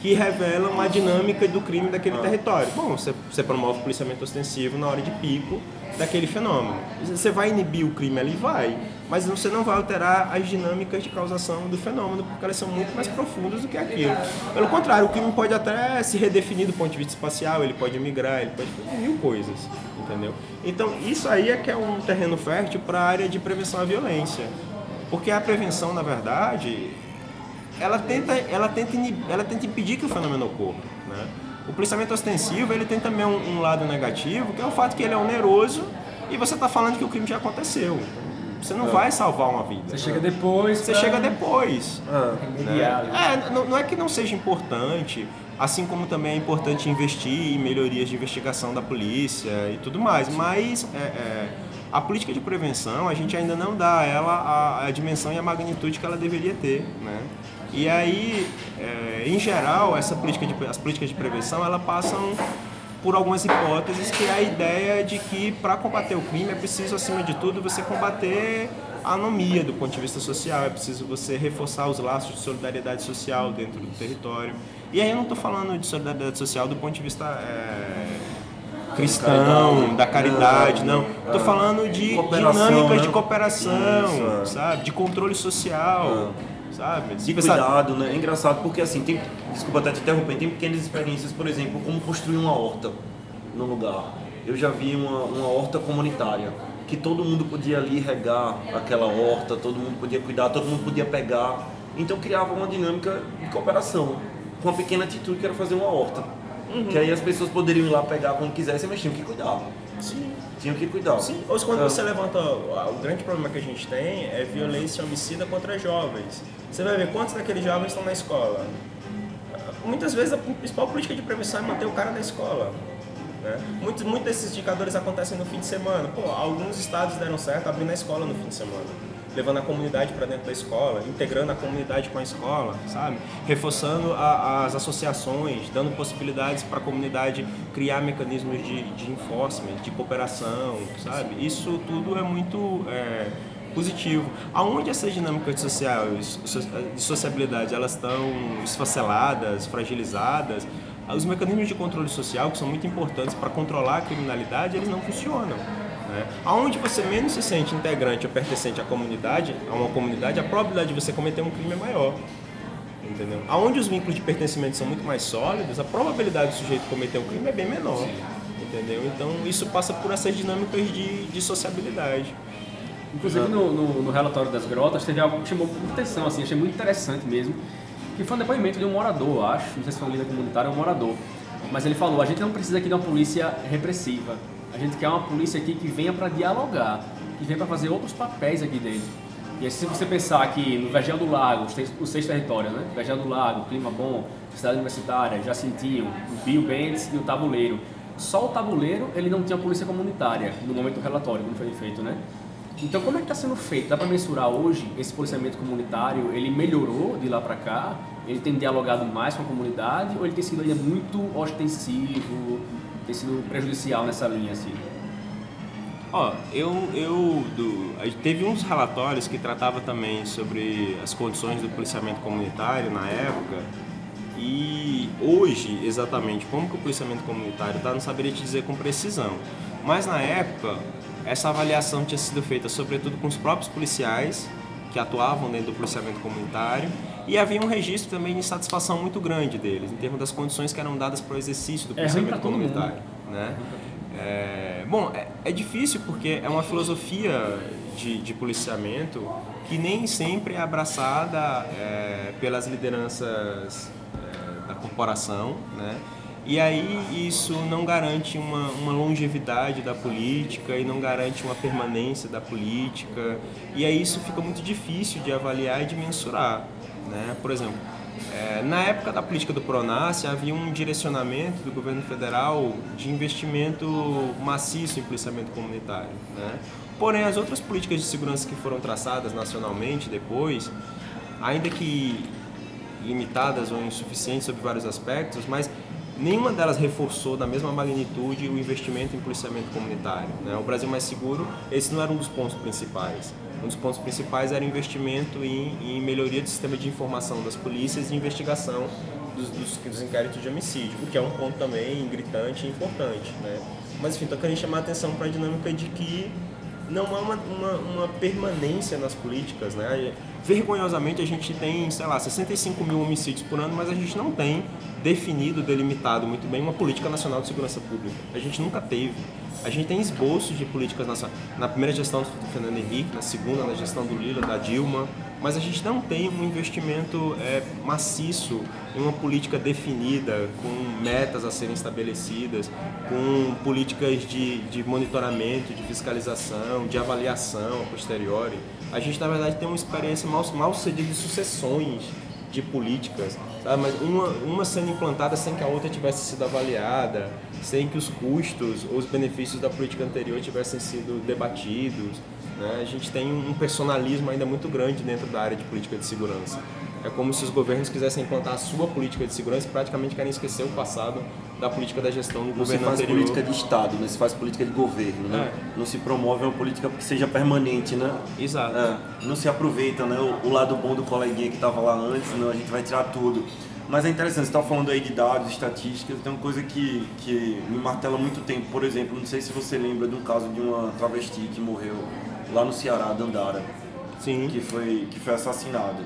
S3: que revelam a dinâmica do crime daquele ah. território. Bom, você, você promove o policiamento ostensivo na hora de pico daquele fenômeno. Você vai inibir o crime ali? Vai mas você não vai alterar as dinâmicas de causação do fenômeno, porque elas são muito mais profundas do que aquilo. Pelo contrário, o crime pode até se redefinir do ponto de vista espacial, ele pode migrar, ele pode fazer mil coisas, entendeu? Então, isso aí é que é um terreno fértil para a área de prevenção à violência. Porque a prevenção, na verdade, ela tenta, ela tenta, ela tenta impedir que o fenômeno ocorra, né? O policiamento ostensivo, ele tem também um, um lado negativo, que é o fato que ele é oneroso e você está falando que o crime já aconteceu. Você não é. vai salvar uma vida.
S1: Você chega depois.
S3: Você pra... chega depois. Ah, né? É, não, não é que não seja importante, assim como também é importante investir em melhorias de investigação da polícia e tudo mais, mas é, é, a política de prevenção, a gente ainda não dá a ela a, a dimensão e a magnitude que ela deveria ter, né? E aí, é, em geral, essa política de, as políticas de prevenção, elas passam por algumas hipóteses, que é a ideia de que para combater o crime é preciso, acima de tudo, você combater a anomia do ponto de vista social, é preciso você reforçar os laços de solidariedade social dentro do território. E aí eu não estou falando de solidariedade social do ponto de vista é, cristão, da caridade, não. Estou falando de dinâmicas né? de cooperação, Isso, sabe? De controle social sabe?
S2: De cuidado, né? É engraçado porque assim, tem, desculpa até te interromper, tem pequenas experiências, por exemplo, como construir uma horta no lugar. Eu já vi uma, uma horta comunitária, que todo mundo podia ali regar aquela horta, todo mundo podia cuidar, todo mundo podia pegar. Então criava uma dinâmica de cooperação, com uma pequena atitude que era fazer uma horta. Uhum. Que aí as pessoas poderiam ir lá pegar quando quisessem, mas tinham que cuidar.
S3: Sim.
S2: Tinham que cuidar.
S3: Sim. Ou quando ah. você levanta. O grande problema que a gente tem é violência homicida contra jovens. Você vai ver quantos daqueles jovens estão na escola. Muitas vezes a principal política de prevenção é manter o cara na escola. Né? Muitos, muitos desses indicadores acontecem no fim de semana. Pô, alguns estados deram certo abrindo a escola no fim de semana levando a comunidade para dentro da escola, integrando a comunidade com a escola, sabe? Reforçando a, as associações, dando possibilidades para a comunidade criar mecanismos de, de enforcement, de cooperação, sabe? Isso tudo é muito é, positivo. Aonde essas dinâmicas sociais, de sociabilidade, elas estão esfaceladas, fragilizadas, os mecanismos de controle social, que são muito importantes para controlar a criminalidade, eles não funcionam. Né? Aonde você menos se sente integrante ou pertencente à comunidade, a uma comunidade, a probabilidade de você cometer um crime é maior. Entendeu? Aonde os vínculos de pertencimento são muito mais sólidos, a probabilidade do sujeito cometer um crime é bem menor. Entendeu? Então isso passa por essas dinâmicas de, de sociabilidade.
S1: Inclusive no, no, no, relatório das grotas teve algo que chamou muita atenção, assim, achei muito interessante mesmo, que foi um depoimento de um morador, acho, não sei se foi um líder comunitário ou um morador, mas ele falou, a gente não precisa aqui de uma polícia repressiva, a gente quer uma polícia aqui que venha para dialogar, que venha para fazer outros papéis aqui dentro. E aí, se você pensar que no Vergel do Lago, os seis territórios, né? Vergel do Lago, Clima Bom, Cidade Universitária, Jacintinho, Bill Bentes e o Tabuleiro. Só o Tabuleiro, ele não tinha polícia comunitária no momento do relatório, quando foi feito, né? Então, como é que está sendo feito? Dá para mensurar hoje esse policiamento comunitário? Ele melhorou de lá para cá? Ele tem dialogado mais com a comunidade? Ou ele tem sido ainda muito ostensivo, tem sido prejudicial nessa linha assim?
S3: Ó, eu, eu do, teve uns relatórios que tratava também sobre as condições do policiamento comunitário na época e hoje exatamente como que o policiamento comunitário está não saberia te dizer com precisão, mas na época essa avaliação tinha sido feita sobretudo com os próprios policiais que atuavam dentro do policiamento comunitário e havia um registro também de satisfação muito grande deles, em termos das condições que eram dadas para o exercício do
S1: É
S3: policiamento
S1: todo mundo.
S3: comunitário. Né? É, bom, é, é difícil porque é uma filosofia de, de policiamento que nem sempre é abraçada é, pelas lideranças é, da corporação, né? E aí isso não garante uma, uma longevidade da política e não garante uma permanência da política. E aí isso fica muito difícil de avaliar e de mensurar. Né? Por exemplo, é, na época da política do Pronas havia um direcionamento do governo federal de investimento maciço em policiamento comunitário. Né? Porém, as outras políticas de segurança que foram traçadas nacionalmente depois, ainda que limitadas ou insuficientes sobre vários aspectos, mas nenhuma delas reforçou da mesma magnitude o investimento em policiamento comunitário. Né? O Brasil Mais Seguro, esse não era um dos pontos principais. Um dos pontos principais era o investimento em, em melhoria do sistema de informação das polícias e investigação dos, dos, dos, inquéritos de homicídio, o que é um ponto também gritante e importante. Né? Mas enfim, estou querendo chamar a atenção para a dinâmica de que não há uma, uma, uma, permanência nas políticas, né? Vergonhosamente a gente tem, sei lá, 65 mil homicídios por ano, mas a gente não tem definido, delimitado muito bem uma política nacional de segurança pública. A gente nunca teve. A gente tem esboços de políticas. Na primeira gestão do Fernando Henrique, na segunda, na gestão do Lula, da Dilma, mas a gente não tem um investimento é, maciço em uma política definida, com metas a serem estabelecidas, com políticas de, de monitoramento, de fiscalização, de avaliação a posteriori. A gente, na verdade, tem uma experiência mal, mal sucedida de sucessões de políticas, sabe? mas uma, uma sendo implantada sem que a outra tivesse sido avaliada, sem que os custos ou os benefícios da política anterior tivessem sido debatidos. Né? A gente tem um personalismo ainda muito grande dentro da área de política de segurança. É como se os governos quisessem implantar a sua política de segurança e praticamente querem esquecer o passado da política da gestão do
S2: Não
S3: governo
S2: se faz
S3: anterior.
S2: política de Estado, né? se faz política de governo. Né? Não se promove uma política que seja permanente. Né?
S3: Exato.
S2: É, não se aproveita né? o, o lado bom do coleguinha que estava lá antes, não, a gente vai tirar tudo. Mas é interessante, você está falando aí de dados, estatísticas, tem uma coisa que, que me martela muito tempo. Por exemplo, não sei se você lembra de um caso de uma travesti que morreu lá no Ceará, Dandara,
S3: Sim.
S2: que foi, que foi assassinada.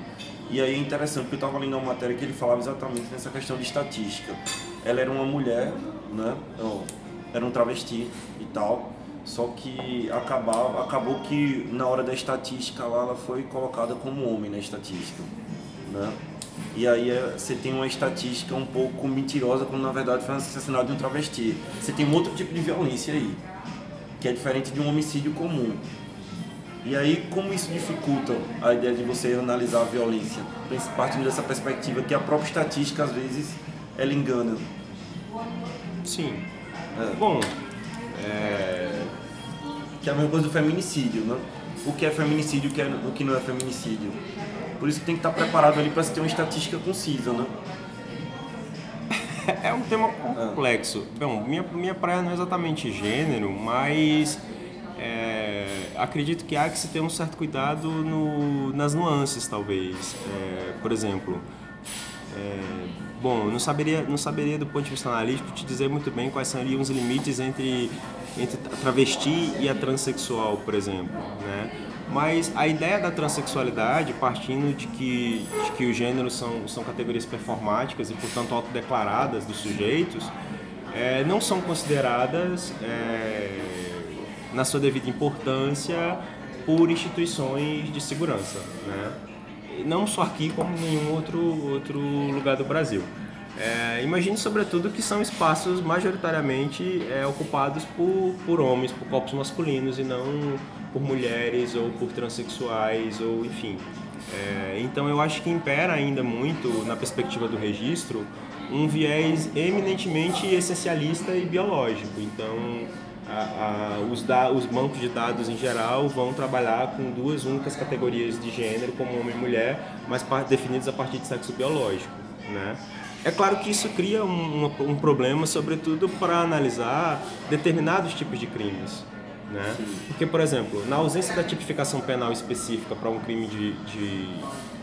S2: E aí é interessante, porque eu estava lendo uma matéria que ele falava exatamente nessa questão de estatística. Ela era uma mulher, né? Então, era um travesti e tal, só que acabava, acabou que na hora da estatística lá ela foi colocada como homem na estatística, né? E aí é, você tem uma estatística um pouco mentirosa quando na verdade foi um assassinato de um travesti. Você tem um outro tipo de violência aí, que é diferente de um homicídio comum. E aí, como isso dificulta a ideia de você analisar a violência? Partindo dessa perspectiva que a própria estatística, às vezes, ela engana.
S3: Sim.
S2: É.
S3: Bom, é,
S2: Que é a mesma coisa do feminicídio, né? O que é feminicídio, o que, é, o que não é feminicídio. Por isso que tem que estar preparado ali para se ter uma estatística concisa, né?
S3: é um tema complexo. Bom, minha, minha praia não é exatamente gênero, mas é, acredito que há que se ter um certo cuidado no, nas nuances, talvez. É, por exemplo, é, bom, eu não saberia, não saberia do ponto de vista analítico te dizer muito bem quais seriam os limites entre, entre a travesti e a transexual, por exemplo, né? Mas a ideia da transexualidade, partindo de que, de que os gêneros são, são categorias performáticas e, portanto, autodeclaradas dos sujeitos, é, não são consideradas, é, na sua devida importância, por instituições de segurança. Né? Não só aqui, como em nenhum outro, outro lugar do Brasil. É, imagine, sobretudo, que são espaços majoritariamente é, ocupados por, por homens, por corpos masculinos e não por mulheres ou por transexuais ou enfim. É, então eu acho que impera ainda muito na perspectiva do registro um viés eminentemente essencialista e biológico. Então a, a, os, da, os bancos de dados em geral vão trabalhar com duas únicas categorias de gênero, como homem e mulher, mas definidas a partir de sexo biológico. Né? É claro que isso cria um, um, um problema, sobretudo para analisar determinados tipos de crimes. Né? Porque, por exemplo, na ausência da tipificação penal específica para um crime de, de,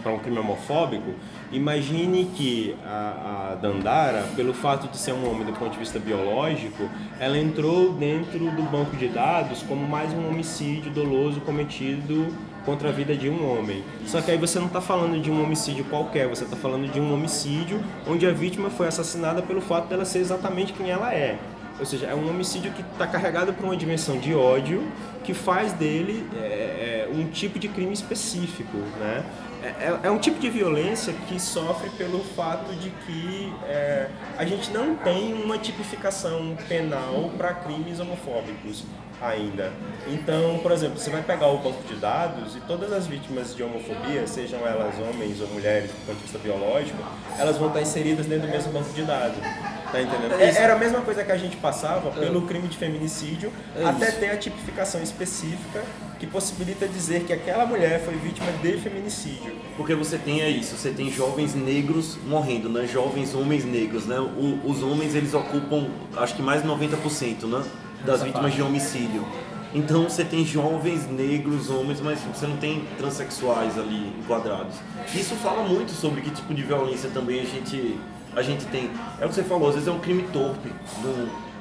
S3: para um crime homofóbico, imagine que a, a, Dandara, pelo fato de ser um homem do ponto de vista biológico, ela entrou dentro do banco de dados como mais um homicídio doloso cometido contra a vida de um homem. Só que aí você não está falando de um homicídio qualquer, você está falando de um homicídio onde a vítima foi assassinada pelo fato dela ser exatamente quem ela é. Ou seja, é um homicídio que está carregado por uma dimensão de ódio que faz dele é, é, um tipo de crime específico, né? É, é, é, um tipo de violência que sofre pelo fato de que é, a gente não tem uma tipificação penal para crimes homofóbicos ainda. Então, por exemplo, você vai pegar o banco de dados e todas as vítimas de homofobia, sejam elas homens ou mulheres do ponto de vista biológico, elas vão estar inseridas dentro do mesmo banco de dados. Tá entendendo? É, era a mesma coisa que a gente passava pelo crime de feminicídio é até ter a tipificação específica que possibilita dizer que aquela mulher foi vítima de feminicídio.
S2: Porque você tem é isso, você tem jovens negros morrendo, né? Jovens homens negros, né? O, os homens eles ocupam acho que mais de 90%, né? Das Essa vítimas parte. de homicídio. Então você tem jovens negros, homens, mas você não tem transexuais ali enquadrados. Isso fala muito sobre que tipo de violência também a gente a gente tem. É o que você falou, às vezes é um crime torpe,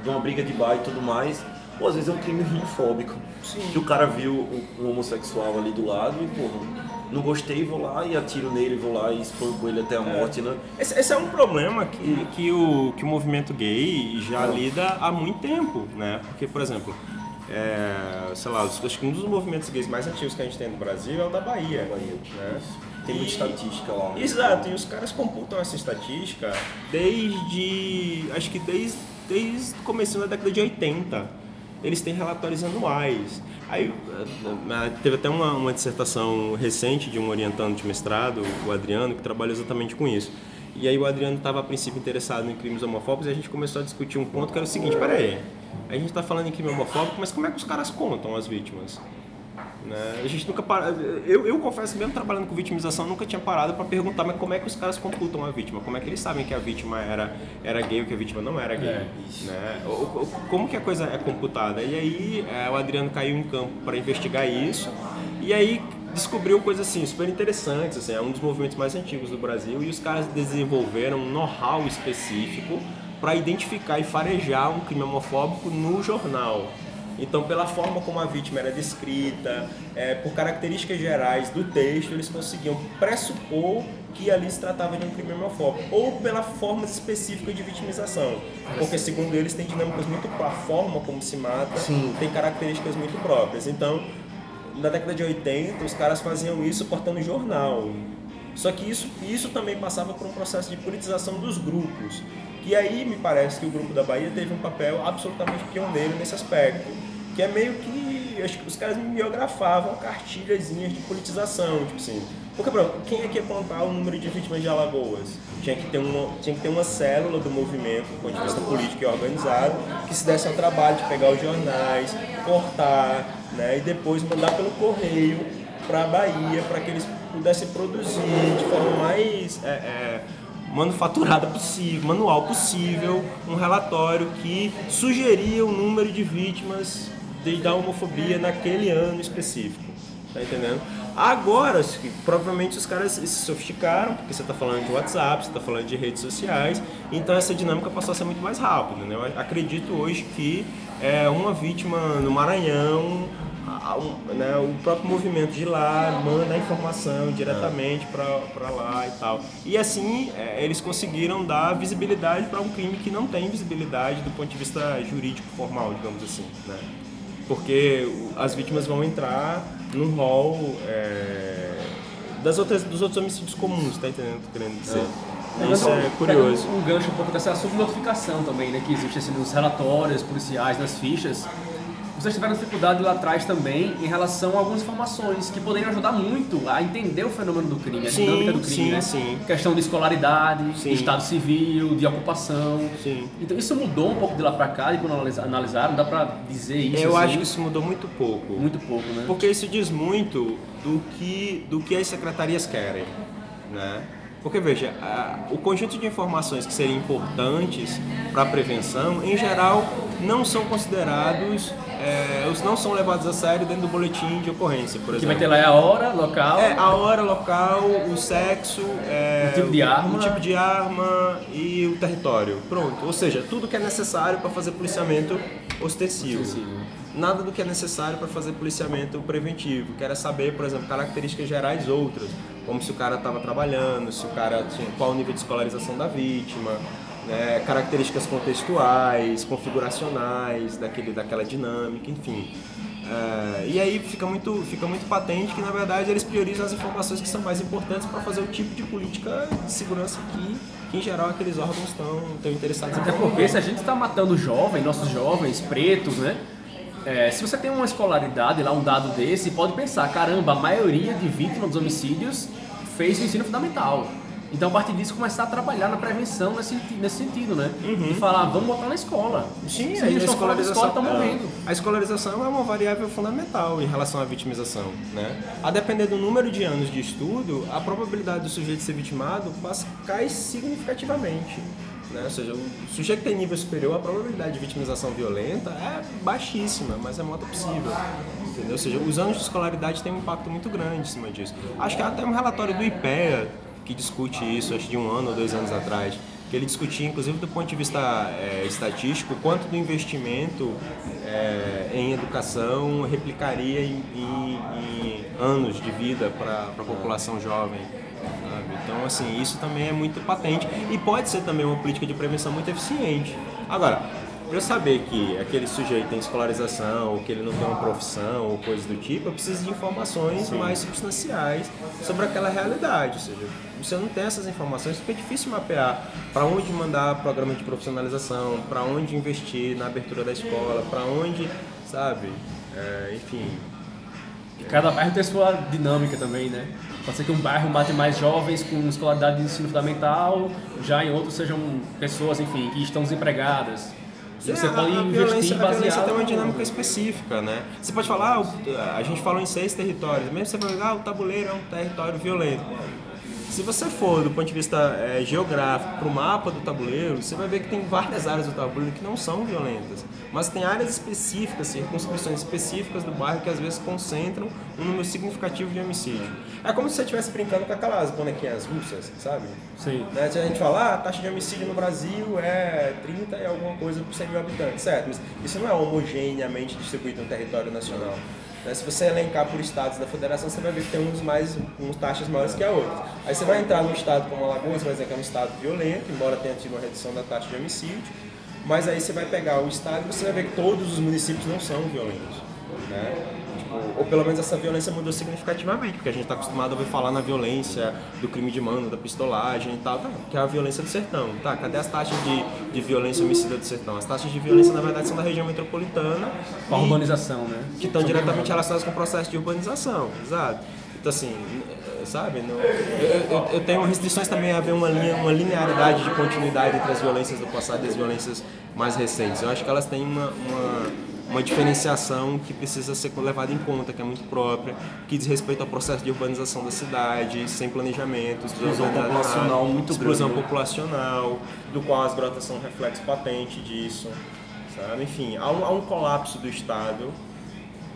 S2: de, uma briga de bar e tudo mais, ou às vezes é um crime homofóbico. Sim. Que o cara viu um, homossexual ali do lado e, pô, não gostei, vou lá e atiro nele, vou lá e espanco ele até a é. morte, né?
S3: Esse, esse, é um problema que, que, o, que o movimento gay já é. lida há muito tempo, né? Porque, por exemplo, é, sei lá, acho que um dos movimentos gays mais antigos que a gente tem no Brasil é o da Bahia. Bahia. Né?
S2: Tem muita estatística lá.
S3: Exato, e os caras computam essa estatística desde. acho que desde, desde o começo da década de 80. Eles têm relatórios anuais. Aí eh, teve até uma, uma dissertação recente de um orientando de mestrado, o Adriano, que trabalha exatamente com isso. E aí o Adriano estava a princípio interessado em crimes homofóbicos e a gente começou a discutir um ponto que era o seguinte, peraí, a gente está falando em crime homofóbico, mas como é que os caras contam as vítimas? Né? A gente nunca para... eu, eu confesso, mesmo trabalhando com vitimização, nunca tinha parado para perguntar mas como é que os caras computam a vítima, como é que eles sabem que a vítima era, era gay ou que a vítima não era gay. É, né? Como que a coisa é computada? E aí é, o Adriano caiu em campo para investigar isso e aí descobriu coisas assim super interessantes, assim, é um dos movimentos mais antigos do Brasil e os caras desenvolveram um know-how específico para identificar e farejar um crime homofóbico no jornal. Então, pela forma como a vítima era descrita, é, por características gerais do texto, eles conseguiam pressupor que ali se tratava de um crime homofóbico, ou pela forma específica de vitimização, porque segundo eles tem dinâmicas muito a forma como se mata, Sim. tem características muito próprias. Então, na década de 80, os caras faziam isso portando jornal. Só que isso, isso também passava por um processo de politização dos grupos. Que aí me parece que o grupo da Bahia teve um papel absolutamente pioneiro nesse aspecto. Que é meio que. Acho que os caras mimeografavam cartilhazinhas de politização, tipo assim. Porque, pronto, quem é que ia contar o número de vítimas de Alagoas? Tinha que ter uma, tinha que ter uma célula do movimento, do ponto de vista político e organizado, que se desse ao trabalho de pegar os jornais, cortar, né, e depois mandar pelo correio para a Bahia, para que eles pudessem produzir de forma mais. É, é, manufaturada possível, manual possível, um relatório que sugeria o número de vítimas de, da homofobia naquele ano específico. Tá entendendo? Agora, provavelmente os caras se sofisticaram, porque você está falando de WhatsApp, você está falando de redes sociais, então essa dinâmica passou a ser muito mais rápida. Né? Eu acredito hoje que é, uma vítima no Maranhão né, o próprio movimento de lá manda a informação diretamente para lá e tal. E assim é, eles conseguiram dar visibilidade para um crime que não tem visibilidade do ponto de vista jurídico formal, digamos assim. Né? Porque as vítimas vão entrar no rol é, das outras, dos outros homicídios comuns, tá entendendo o que eu tô querendo dizer? É. Isso é curioso.
S1: Um gancho um pouco dessa subnotificação também, né? Que existe assim, nos relatórios policiais, nas fichas vocês tiveram dificuldade lá atrás também em relação a algumas informações que poderiam ajudar muito a entender o fenômeno do crime, a sim, dinâmica do crime, sim, né? Sim. Questão de escolaridade, estado civil, de ocupação. Então isso mudou um pouco de lá para cá, e quando analisaram, dá para dizer isso?
S3: Eu
S1: assim?
S3: acho que isso mudou muito pouco.
S1: Muito pouco, né?
S3: Porque isso diz muito do que, do que as secretarias querem, né? Porque veja, a, o conjunto de informações que seriam importantes para a prevenção, em geral, não são considerados é, os não são levados a sério dentro do boletim de ocorrência, por exemplo.
S1: Que vai ter lá é a hora, local.
S3: É, a hora, local, o sexo, é,
S1: O tipo de arma.
S3: o tipo de arma e o território. Pronto. Ou seja, tudo que é necessário para fazer policiamento ostensivo.
S1: Ostensivo.
S3: Nada do que é necessário para fazer policiamento preventivo. Quero saber, por exemplo, características gerais outras, como se o cara estava trabalhando, se o cara tinha qual o nível de escolarização da vítima, né, características contextuais, configuracionais daquele, daquela dinâmica, enfim. É, e aí fica muito, fica muito patente que, na verdade, eles priorizam as informações que são mais importantes para fazer o tipo de política de segurança que, que em geral, aqueles órgãos estão, estão interessados em
S1: Até porque se a gente está matando jovem, nossos jovens pretos, né? É, se você tem uma escolaridade lá, um dado desse, pode pensar, caramba, a maioria de vítimas dos homicídios fez o ensino fundamental. Então, a partir disso, começar a trabalhar na prevenção nesse, nesse sentido, né? E falar, vamos botar na escola.
S3: Sim, a
S1: eles estão fora da escola, estão
S3: é,
S1: morrendo.
S3: A escolarização é uma variável fundamental em relação à vitimização. Né? A depender do número de anos de estudo, a probabilidade do sujeito ser vitimado cai significativamente. Né? Ou seja, o sujeito que tem nível superior, a probabilidade de vitimização violenta é baixíssima, mas é modo possível. Entendeu? Ou seja, os anos de escolaridade têm um impacto muito grande em cima disso. Acho que até um relatório do IPEA que discute isso, acho de um ano ou dois anos atrás, que ele discutia, inclusive do ponto de vista é, estatístico, quanto do investimento é, em educação replicaria em, em- em anos de vida para a população jovem. sabe? Então, assim, isso também é muito patente e pode ser também uma política de prevenção muito eficiente. Agora, eu saber que aquele sujeito tem escolarização, ou que ele não tem uma profissão, ou coisas do tipo, eu preciso de informações mais substanciais sobre aquela realidade. Ou seja, você não tem essas informações, fica difícil mapear para onde mandar programa de profissionalização, para onde investir na abertura da escola, para onde, sabe? É, enfim,
S1: E cada bairro tem sua dinâmica também, né? Pode ser que um bairro mate mais jovens com escolaridade de ensino fundamental, já em outros sejam pessoas, enfim, que estão desempregadas. E você
S3: É, a-
S1: pode
S3: a,
S1: investir
S3: violência, a violência
S1: baseado
S3: tem uma dinâmica específica, né? Você pode falar, ah, a gente falou em seis territórios, mesmo você vai ah, o tabuleiro é um território violento. Se você for do ponto de vista é, geográfico para o mapa do tabuleiro, você vai ver que tem várias áreas do tabuleiro que não são violentas, mas tem áreas específicas, circunscrições específicas do bairro que às vezes concentram um número significativo de homicídio. É como se você estivesse brincando com aquelas bonequinhas russas, sabe?
S1: Sim.
S3: Né? Se a gente fala, ah, a taxa de homicídio no Brasil é 30 e alguma coisa por 100 mil habitantes, certo? Mas isso não é homogeneamente distribuído no território nacional. Né? Se você elencar por estados da federação, você vai ver que tem uns mais, uns taxas maiores que a outros. Aí você vai entrar num estado como Alagoas, vai dizer que é um estado violento, embora tenha tido uma redução da taxa de homicídio, mas aí você vai pegar o estado e você vai ver que todos os municípios não são violentos. Né? Ou pelo menos essa violência mudou significativamente, porque a gente está acostumado a ouvir falar na violência do crime de mano, da pistolagem e tal, tá, que é a violência do sertão. Tá, cadê as taxas de, de violência homicida do sertão? As taxas de violência, na verdade, são da região metropolitana.
S1: Com a urbanização, né?
S3: que estão diretamente relacionadas com o processo de urbanização, exato. Então assim, eh, sabe, não- eu, eu- eu tenho restrições também a ver uma linha, uma linearidade de continuidade entre as violências do passado e as violências mais recentes. Eu acho que elas têm uma, uma, uma diferenciação que precisa ser levada em conta, que é muito própria, que diz respeito ao processo de urbanização da cidade, sem planejamento,
S2: Exclusão populacional muito
S3: exclusão
S2: grande.
S3: populacional, do qual as grotas são um reflexo patente disso. Sabe? Enfim, há um, há um colapso do Estado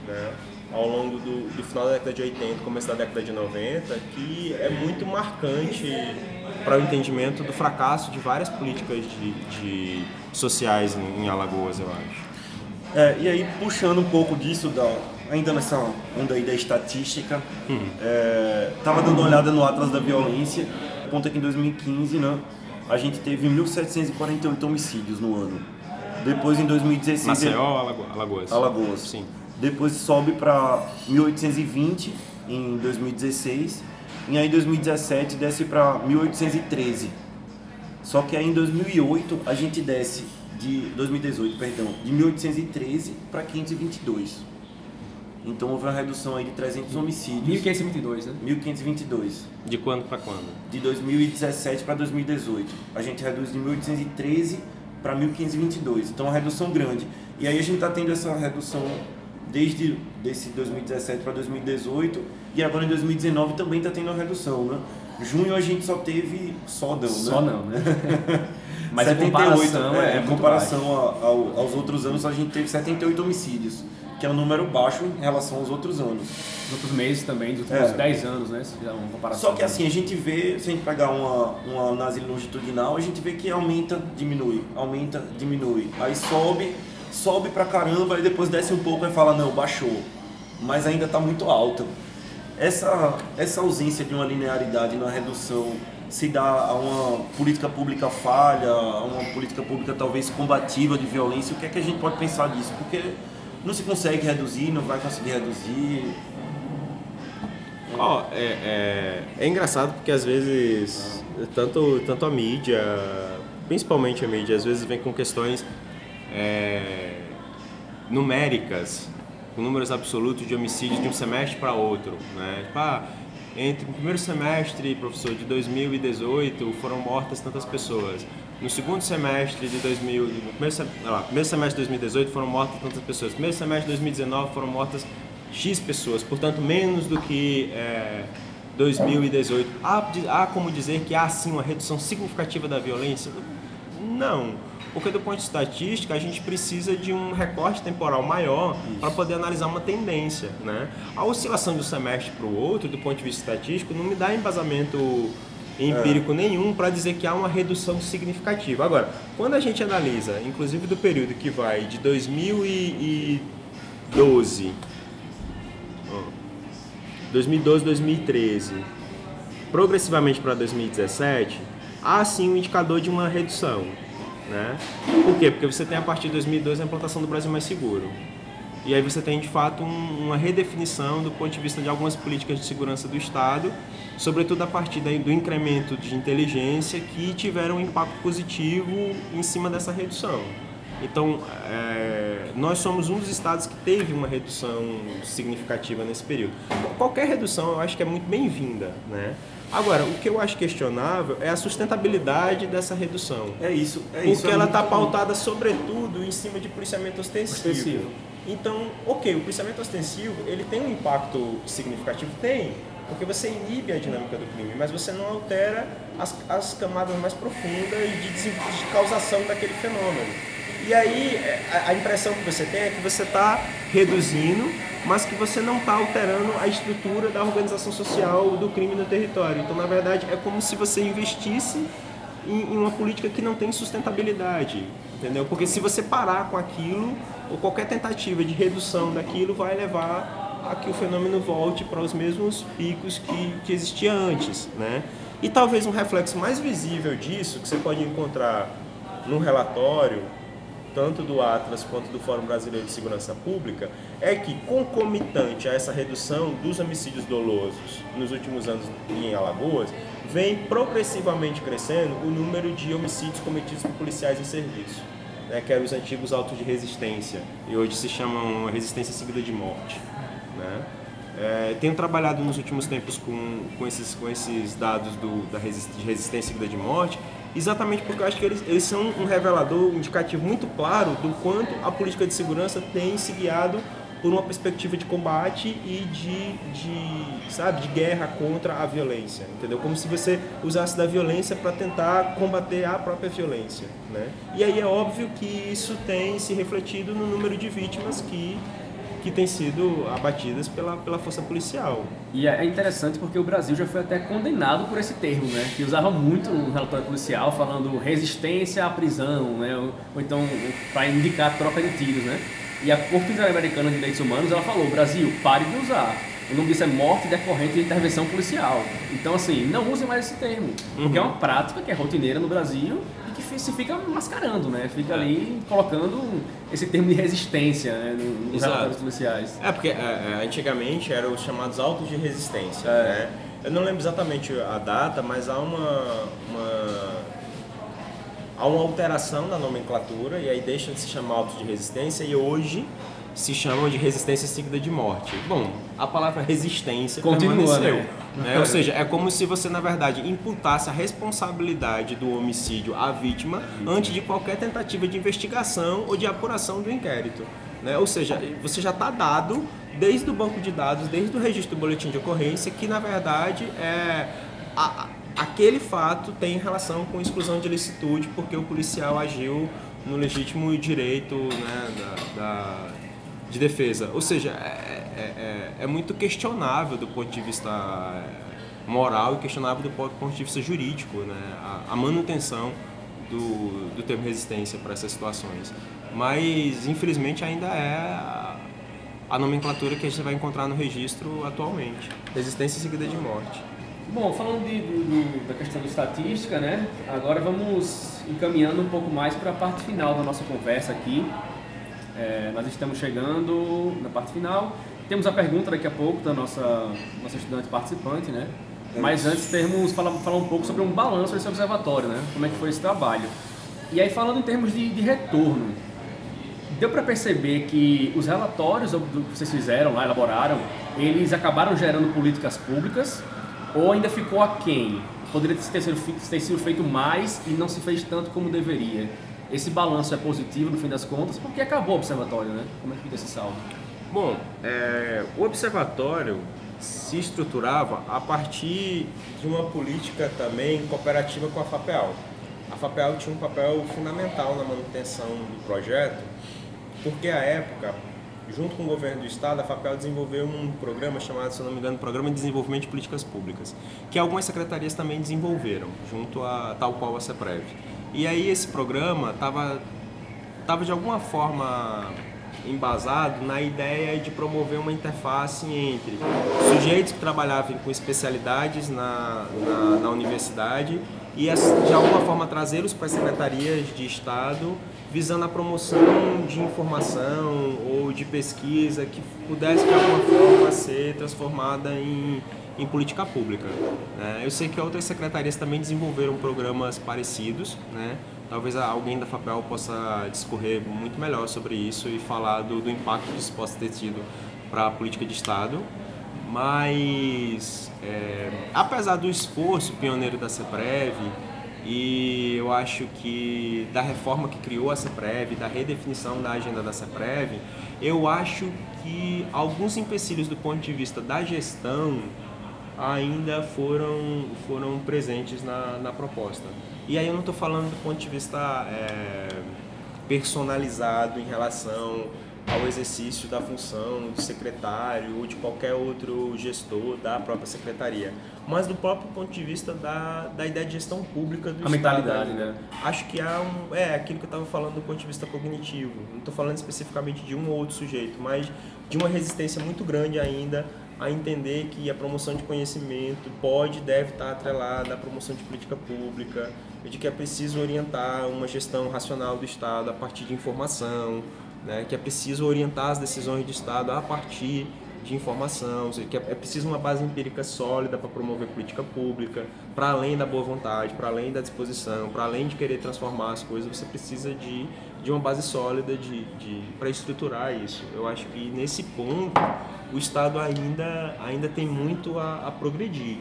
S3: né, ao longo do, do final da década de 80, começo da década de 90, que é muito marcante para o entendimento do fracasso de várias políticas de, de sociais em, em Alagoas, eu acho.
S2: É, e aí, puxando um pouco disso, da, ainda nessa onda aí da estatística, é, tava dando uma olhada no Atlas da Violência, conta que em 2015, né, a gente teve 1.748 homicídios no ano. Depois, em 2016,
S3: Maceió ou Alago- Alagoas?
S2: Alagoas.
S3: Sim.
S2: Depois sobe para 1820 em 2016 e aí em 2017 desce para 1813. Só que aí em 2008 a gente desce de 2018, perdão, de 1813 para 522. Então houve uma redução aí de 300 homicídios.
S1: 1522, né?
S2: 1522
S3: De quando para quando?
S2: de 2017 para 2018. A gente reduz de 1813 para 1522. Então, é uma redução grande. E aí a gente está tendo essa redução desde desse 2017 para 2018 e agora em 2019 também está tendo uma redução, né? Junho a gente só teve só não, né?
S1: Só não, né? Mas
S2: 78,
S1: em comparação,
S2: é,
S1: é,
S2: em
S1: muito
S2: comparação ao- aos outros anos, a gente teve 78 homicídios, que é um número baixo em relação aos outros anos.
S1: Nos outros meses também, dos últimos
S2: É.
S1: 10 anos, né? Se uma comparação.
S2: Só que assim, a gente vê, se a gente pegar uma, uma análise longitudinal, a gente vê que aumenta, diminui, aumenta, diminui. Aí sobe, sobe pra caramba, aí depois desce um pouco e fala, não, baixou. Mas ainda está muito alta. Essa, essa ausência de uma linearidade na redução se dá a uma política pública falha, a uma política pública talvez combativa de violência. O que é que a gente pode pensar disso? Porque não se consegue reduzir, não vai conseguir reduzir.
S3: Ó, é, é, é engraçado porque às vezes tanto, tanto a mídia, principalmente a mídia, às vezes vem com questões é, numéricas, com números absolutos de homicídios de um semestre para outro. Né? Tipo, ah, entre o primeiro semestre, professor, de 2018 foram mortas tantas pessoas. No segundo semestre de 2000, no primeiro, lá, primeiro semestre de 2018 foram mortas tantas pessoas. No primeiro semestre de 2019 foram mortas X pessoas, portanto menos do que é, 2018. Há, há como dizer que há sim uma redução significativa da violência? Não, porque do ponto de estatística a gente precisa de um recorte temporal maior para poder analisar uma tendência. Né? A oscilação de um semestre para o outro, do ponto de vista estatístico, não me dá embasamento empírico nenhum para dizer que há uma redução significativa. Agora, quando a gente analisa, inclusive do período que vai de 2012 ó, 2012, 2013, progressivamente para 2017, há sim um indicador de uma redução. Né? Por quê? Porque você tem a partir de 2012 a implantação do Brasil Mais Seguro. E aí você tem de fato um- uma redefinição do ponto de vista de algumas políticas de segurança do Estado, sobretudo a partir daí do incremento de inteligência que tiveram um impacto positivo em cima dessa redução. Então, é, nós somos um dos estados que teve uma redução significativa nesse período. Qualquer redução eu acho que é muito bem-vinda. Né? Agora, o que eu acho questionável é a sustentabilidade dessa redução.
S2: É isso, é isso.
S3: Porque
S2: é
S3: ela está pautada, sobretudo, em cima de policiamento ostensivo.
S1: Ostensivo.
S3: Então, ok, o policiamento ostensivo, ele tem um impacto significativo? Tem, porque você inibe a dinâmica do crime, mas você não altera as, as camadas mais profundas de, de causação daquele fenômeno. E aí, é, a, impressão que você tem é que você está reduzindo, mas que você não está alterando a estrutura da organização social do crime no território. Então, na verdade, é como se você investisse em, em uma política que não tem sustentabilidade, entendeu? Porque se você parar com aquilo, ou qualquer tentativa de redução daquilo vai levar a que o fenômeno volte para os mesmos picos que, que existia antes, né? E talvez um reflexo mais visível disso, que você pode encontrar no relatório, tanto do Atlas quanto do Fórum Brasileiro de Segurança Pública, é que concomitante a essa redução dos homicídios dolosos nos últimos anos em Alagoas, vem progressivamente crescendo o número de homicídios cometidos por policiais em serviço, né, que eram os antigos autos de resistência, e hoje se chamam resistência seguida de morte. Né? É, tenho trabalhado nos últimos tempos com, com, esses, com esses dados do, da resist, de resistência seguida de morte, exatamente porque eu acho que eles, eles são um revelador, um indicativo muito claro do quanto a política de segurança tem se guiado por uma perspectiva de combate e de, de, sabe, de guerra contra a violência, entendeu? Como se você usasse da violência para tentar combater a própria violência, né? E aí é óbvio que isso tem se refletido no número de vítimas que que têm sido abatidas pela, pela força policial.
S1: E é interessante porque o Brasil já foi até condenado por esse termo, né? Que usava muito no relatório policial, falando resistência à prisão, né? Ou, ou então para indicar troca de tiros, né? E a Corte Interamericana de Direitos Humanos, ela falou, Brasil, pare de usar. O nome disso é morte decorrente de intervenção policial. Então, assim, não use mais esse termo. Porque é uma prática que é rotineira no Brasil que se fica mascarando, né? Fica ali colocando esse termo de resistência né? no- nos
S3: Exato.
S1: relatórios policiais.
S3: É, porque é, é, antigamente eram os chamados autos de resistência,
S1: É.
S3: né? Eu não lembro exatamente a data, mas há uma, uma há uma alteração da nomenclatura e aí deixa de se chamar autos de resistência e hoje se chamam de resistência seguida de morte. Bom, a palavra resistência
S1: Continua,
S3: permaneceu.
S1: né?
S3: né? Ou seja, é como se você, na verdade, imputasse a responsabilidade do homicídio à vítima antes de qualquer tentativa de investigação ou de apuração do inquérito. Né? Ou seja, você já está dado desde o banco de dados, desde o registro do boletim de ocorrência, que na verdade é a- aquele fato tem relação com exclusão de licitude, porque o policial agiu no legítimo direito né, da, da, de defesa. Ou seja, é, é, é, é, muito questionável do ponto de vista é, moral e questionável do ponto de vista jurídico né, a, a manutenção do, do termo resistência para essas situações. Mas, infelizmente, ainda é a, a nomenclatura que a gente vai encontrar no registro atualmente. Resistência seguida de morte.
S1: Bom, falando de, do, da questão da estatística, né? Agora vamos encaminhando um pouco mais para a parte final da nossa conversa aqui. É, nós estamos chegando na parte final. Temos a pergunta daqui a pouco da nossa, nossa estudante participante, né? Mas antes temos falar, falar um pouco sobre um balanço desse observatório, né? Como é que foi esse trabalho. E aí falando em termos de, de retorno, deu para perceber que os relatórios que vocês fizeram lá, elaboraram, eles acabaram gerando políticas públicas ou ainda ficou aquém? Poderia ter sido, ter sido feito mais e não se fez tanto como deveria. Esse balanço é positivo no fim das contas, porque acabou o observatório, né? Como é que fica esse saldo?
S3: Bom, é, o observatório se estruturava a partir de uma política também cooperativa com a FAPEAL. A FAPEAL tinha um papel fundamental na manutenção do projeto, porque à época junto com o governo do estado, a FAPEL desenvolveu um programa chamado, se não me engano, Programa de Desenvolvimento de Políticas Públicas, que algumas secretarias também desenvolveram, junto a tal qual a CEPREV. E aí esse programa estava tava de alguma forma embasado na ideia de promover uma interface entre sujeitos que trabalhavam com especialidades na, na, na universidade e de alguma forma trazê-los para as secretarias de Estado visando a promoção de informação de pesquisa que pudesse de alguma forma ser transformada em, em política pública. Né? Eu sei que outras secretarias também desenvolveram programas parecidos, né? talvez alguém da FAPEL possa discorrer muito melhor sobre isso e falar do, do impacto que isso possa ter tido para a política de Estado. Mas, é, apesar do esforço pioneiro da CEPREV, e eu acho que da reforma que criou a CEPREV, da redefinição da agenda da CEPREV, eu acho que alguns empecilhos do ponto de vista da gestão ainda foram, foram presentes na, na proposta. E aí eu não estou falando do ponto de vista é, personalizado em relação ao exercício da função de secretário ou de qualquer outro gestor da própria secretaria, mas do próprio ponto de vista da, da ideia de gestão pública do
S1: A mentalidade, né?
S3: Acho que há um. É, aquilo que eu estava falando do ponto de vista cognitivo. Não estou falando especificamente de um ou outro sujeito, mas de uma resistência muito grande ainda a entender que a promoção de conhecimento pode e deve estar atrelada à promoção de política pública, de que é preciso orientar uma gestão racional do Estado a partir de informação, né, que é preciso orientar as decisões de Estado a partir de informação, que é preciso uma base empírica sólida para promover política pública, para além da boa vontade, para além da disposição, para além de querer transformar as coisas, você precisa de, de uma base sólida de, de, para estruturar isso. Eu acho que nesse ponto o Estado ainda, ainda tem muito a, a progredir.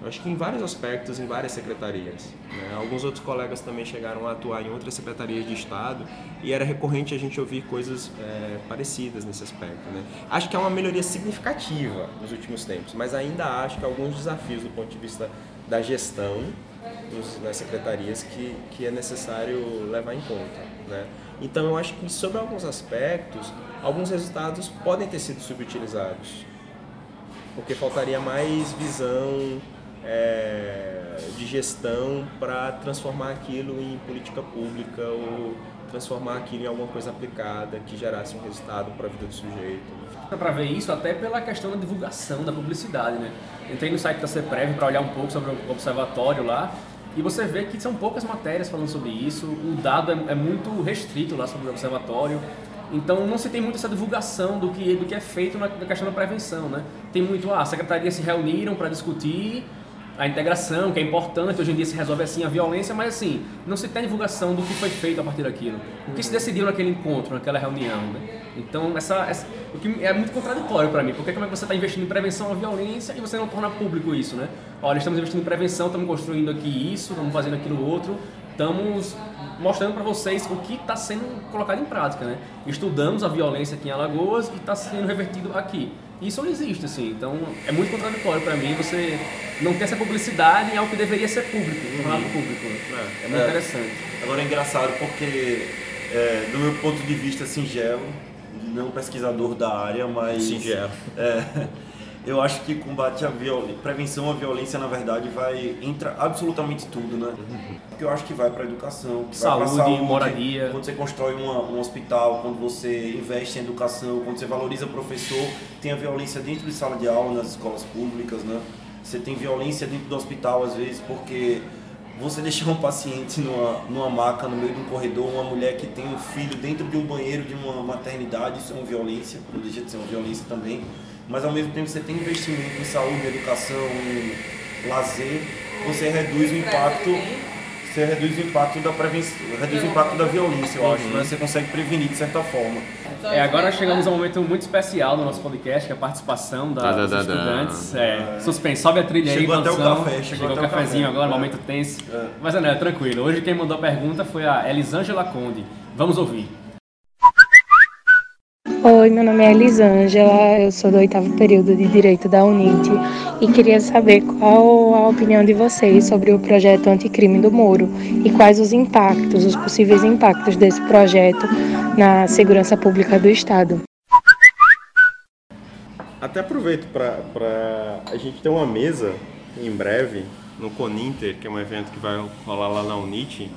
S3: Eu acho que em vários aspectos, em várias secretarias. Né? Alguns outros colegas também chegaram a atuar em outras secretarias de Estado e era recorrente a gente ouvir coisas é, parecidas nesse aspecto. Né? Acho que é uma melhoria significativa nos últimos tempos, mas ainda acho que alguns desafios do ponto de vista da gestão dos, nas secretarias que, que é necessário levar em conta. Né? Então eu acho que sobre alguns aspectos, alguns resultados podem ter sido subutilizados, porque faltaria mais visão é, de gestão para transformar aquilo em política pública ou transformar aquilo em alguma coisa aplicada que gerasse um resultado para a vida do sujeito.
S1: Dá para ver isso até pela questão da divulgação, da publicidade, né? Entrei no site da CEPREV para olhar um pouco sobre o observatório lá e você vê que são poucas matérias falando sobre isso, o dado é, é muito restrito lá sobre o observatório, então não se tem muito essa divulgação do que, do que é feito na, na questão da prevenção, né? Tem muito, ah, as secretarias se reuniram para discutir a integração, que é importante, hoje em dia se resolve assim a violência, mas assim, não se tem divulgação do que foi feito a partir daquilo. O que se decidiu naquele encontro, naquela reunião, né? Então, essa, essa, o que é muito contraditório para mim, porque como é que você está investindo em prevenção à violência e você não torna público isso, né? Olha, estamos investindo em prevenção, estamos construindo aqui isso, estamos fazendo aquilo outro, estamos mostrando para vocês o que está sendo colocado em prática, né? Estudamos a violência aqui em Alagoas e está sendo revertido aqui. Isso não existe, assim, então é muito contraditório para mim você não ter essa publicidade em algo que deveria ser público, um formato público. É, é muito
S2: É.
S1: interessante.
S2: Agora é engraçado porque, é, do meu ponto de vista singelo, não pesquisador da área, mas.
S3: Singelo.
S2: É, eu acho que combate à violência, prevenção à violência, na verdade, vai. entra absolutamente tudo, né? Porque eu acho que vai para educação,
S1: Saúde,
S2: saúde,
S1: moradia.
S2: Quando você constrói uma- um hospital, quando você investe em educação, quando você valoriza o professor, tem a violência dentro de sala de aula nas escolas públicas, né? Você tem violência dentro do hospital, às vezes, porque você deixar um paciente numa, numa maca no meio de um corredor, uma mulher que tem um filho dentro de um banheiro de uma maternidade, isso é uma violência, não deixa de ser uma violência também. Mas ao mesmo tempo você tem investimento em saúde, educação, em lazer, você reduz o impacto, você reduz o impacto da prevenção, reduz o impacto da violência, eu acho, né? Você consegue prevenir de certa forma.
S1: É, agora chegamos a um momento muito especial do nosso podcast, que é a participação da,
S3: Tá, tá,
S1: dos estudantes. É, suspense, sobe a trilha aí,
S2: Chegou até o
S1: produção.
S2: café, chegou
S1: Chegou
S2: até
S1: o
S2: o
S1: cafezinho
S2: café.
S1: agora,
S2: É.
S1: momento tenso.
S2: É.
S1: Mas não, é tranquilo. Hoje quem mandou a pergunta foi a Elisângela Conde. Vamos ouvir.
S4: Oi, meu nome é Elisângela, eu sou do oitavo período de Direito da UNIT e queria saber qual a opinião de vocês sobre o projeto anticrime do Moro e quais os impactos, os possíveis impactos desse projeto na segurança pública do Estado.
S5: Até aproveito para a gente ter uma mesa em breve
S3: no Coninter, que é um evento que vai rolar lá na Unite.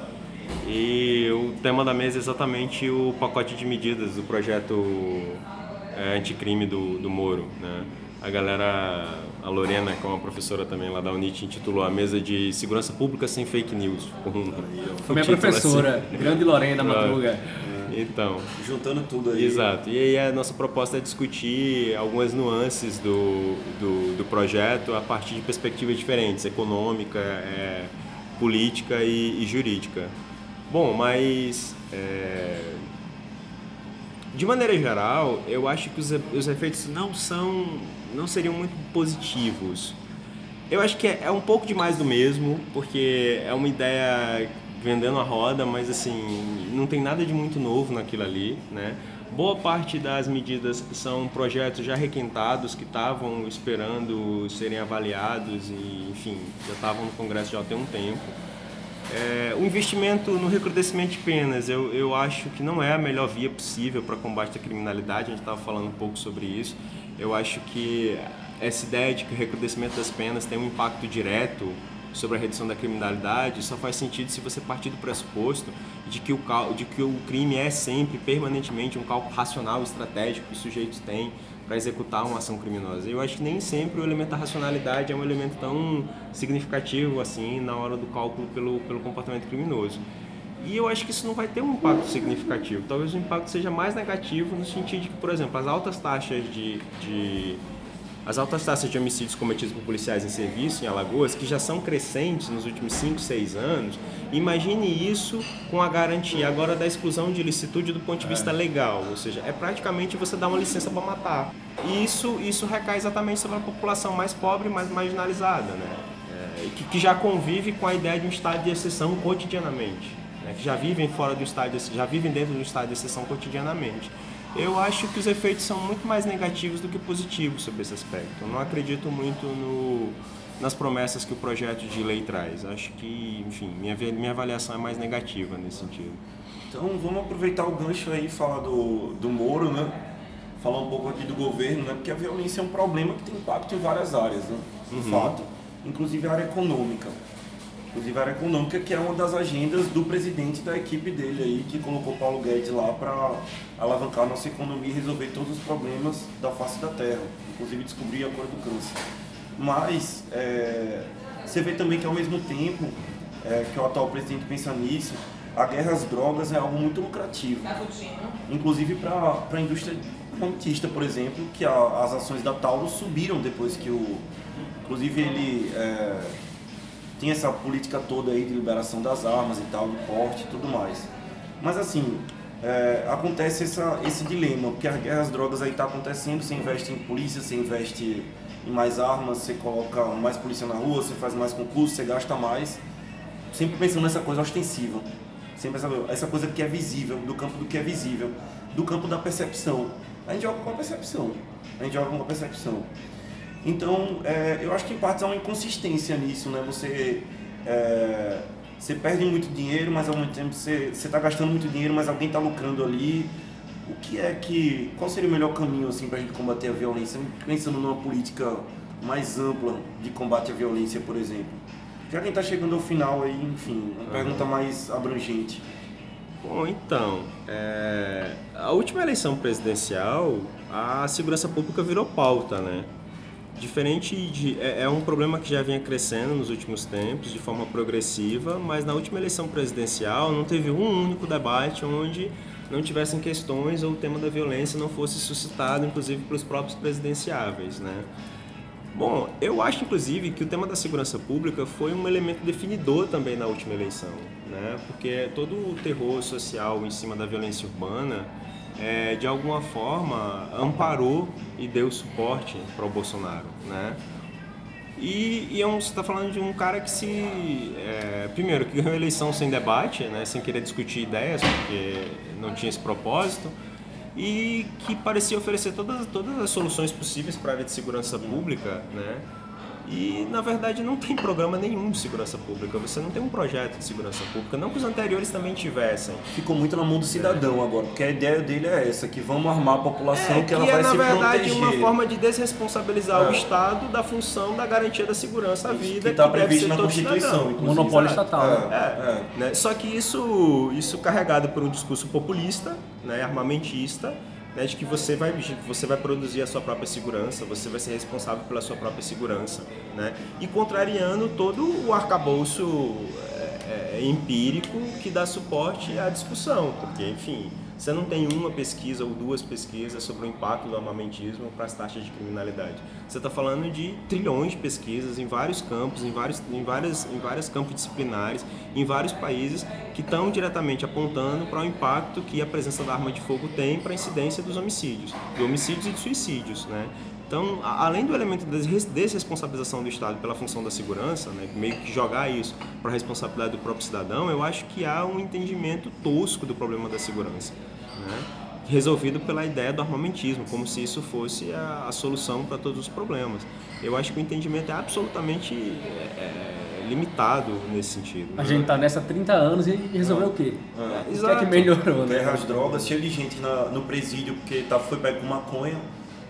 S3: E o tema da mesa é exatamente o pacote de medidas do projeto é, anticrime do, do Moro. Né? A galera, a Lorena, que é uma professora também lá da Unite, intitulou a mesa de Segurança Pública sem Fake News. Com
S1: Foi minha
S3: título
S1: professora,
S3: assim.
S1: grande Lorena Madruga.
S3: Então,
S2: Juntando tudo aí.
S3: Exato. E aí a nossa proposta é discutir algumas nuances do, do, do projeto a partir de perspectivas diferentes, econômica, é, política e, e jurídica. Bom, mas é, de maneira geral, eu acho que os, os efeitos não são, não seriam muito positivos. Eu acho que é, é um pouco demais do mesmo, porque é uma ideia vendendo a roda, mas assim, não tem nada de muito novo naquilo ali, né? Boa parte das medidas são projetos já requentados que estavam esperando serem avaliados e, enfim, já estavam no Congresso já há um tempo. É, o investimento no recrudescimento de penas, eu, eu acho que não é a melhor via possível para combate à criminalidade, a gente estava falando um pouco sobre isso. Eu acho que essa ideia de que o recrudescimento das penas tem um impacto direto sobre a redução da criminalidade só faz sentido se você partir do pressuposto de que o, de que o crime é sempre, permanentemente, um cálculo racional, estratégico que os sujeitos têm para executar uma ação criminosa. Eu acho que nem sempre o elemento da racionalidade é um elemento tão significativo assim na hora do cálculo pelo, pelo comportamento criminoso. E eu acho que isso não vai ter um impacto significativo. Talvez o impacto seja mais negativo no sentido de que, por exemplo, as altas taxas de, de as altas taxas de homicídios cometidos por policiais em serviço em Alagoas, que já são crescentes nos últimos 5, 6 anos, imagine isso com a garantia agora da exclusão de ilicitude do ponto de vista legal, ou seja, é praticamente você dar uma licença para matar. E isso, isso recai exatamente sobre a população mais pobre e mais marginalizada, né? É, que, que já convive com a ideia de um estado de exceção cotidianamente, né? que já vivem fora do estado, de, já vivem dentro do estado de exceção cotidianamente. Eu acho que os efeitos são muito mais negativos do que positivos sobre esse aspecto. Eu não acredito muito no, nas promessas que o projeto de lei traz. Acho que, enfim, minha, minha avaliação é mais negativa nesse sentido.
S2: Então vamos aproveitar o gancho aí e falar do, do Moro, né? Falar um pouco aqui do governo, né? Porque a violência é um problema que tem impacto em várias áreas, né? De fato. Inclusive a área econômica. Inclusive a área econômica, que é uma das agendas do presidente da equipe dele aí, que colocou Paulo Guedes lá para alavancar a nossa economia e resolver todos os problemas da face da terra. Inclusive descobrir a cura do câncer. Mas é, você vê também que ao mesmo tempo é, que o atual presidente pensa nisso, a guerra às drogas é algo muito lucrativo. Inclusive para a indústria armamentista, por exemplo, que a- as ações da Taurus subiram depois que o. Inclusive ele é, tem essa política toda aí de liberação das armas e tal, do porte e tudo mais. Mas assim, é, acontece essa, esse dilema, porque a guerra às drogas aí está acontecendo, você investe em polícia, você investe em mais armas, você coloca mais polícia na rua, você faz mais concurso, você gasta mais, sempre pensando nessa coisa ostensiva, sempre essa, essa coisa que é visível, do campo do que é visível, do campo da percepção. A gente joga com a percepção, a gente joga com a percepção. Então, é, eu acho que em parte há uma inconsistência nisso, né? Você, é, você perde muito dinheiro, mas ao mesmo tempo você está gastando muito dinheiro, mas alguém está lucrando ali. O que é que. Qual seria o melhor caminho assim, para a gente combater a violência? Pensando numa política mais ampla de combate à violência, por exemplo. Já quem está chegando ao final aí, enfim, uma pergunta mais abrangente.
S3: Bom, então, é, a última eleição presidencial, a segurança pública virou pauta, né? Diferente de. É, é, um problema que já vinha crescendo nos últimos tempos, de forma progressiva, mas na última eleição presidencial não teve um único debate onde não tivessem questões ou o tema da violência não fosse suscitado, inclusive, pelos próprios presidenciáveis, né? Bom, eu acho inclusive que o tema da segurança pública foi um elemento definidor também na última eleição, né? Porque todo o terror social em cima da violência urbana, é, de alguma forma, amparou e deu suporte para o Bolsonaro, né? E, e é você está falando de um cara que se. É, primeiro, que ganhou a eleição sem debate, né, sem querer discutir ideias, porque não tinha esse propósito e que parecia oferecer todas, todas as soluções possíveis para a área de segurança pública, né? E na verdade não tem programa nenhum de segurança pública. Você não tem um projeto de segurança pública, não que os anteriores também tivessem.
S2: Ficou muito na mão do cidadão é. agora, porque a ideia dele é essa, que vamos armar a população é, que,
S3: que
S2: ela é, vai
S3: na
S2: se
S3: verdade
S2: proteger.
S3: uma forma de desresponsabilizar é. o Estado da função da garantia da segurança à vida
S2: que está previsto na Constituição,
S1: monopólio estatal.
S3: É, é, né? Só que isso, isso carregado por um discurso populista, né, armamentista né, de que você vai, você vai produzir a sua própria segurança, você vai ser responsável pela sua própria segurança, né? E contrariando todo o arcabouço é, é, empírico que dá suporte à discussão, porque, enfim, você não tem uma pesquisa ou duas pesquisas sobre o impacto do armamentismo para as taxas de criminalidade. Você está falando de trilhões de pesquisas em vários campos, em vários, em várias, em vários campos disciplinares, em vários países que estão diretamente apontando para o impacto que a presença da arma de fogo tem para a incidência dos homicídios, de homicídios e de suicídios, né? Então, além do elemento da desresponsabilização do Estado pela função da segurança, né, meio que jogar isso para a responsabilidade do próprio cidadão, eu acho que há um entendimento tosco do problema da segurança, né, resolvido pela ideia do armamentismo, como se isso fosse a, a solução para todos os problemas. Eu acho que o entendimento é absolutamente é, é limitado nesse sentido.
S1: A né? gente está nessa há 30 anos e resolveu o quê?
S2: Ah,
S1: o que é que melhorou?
S2: Né? Guerra às drogas, cheio de gente na, no presídio porque tá, foi pego com maconha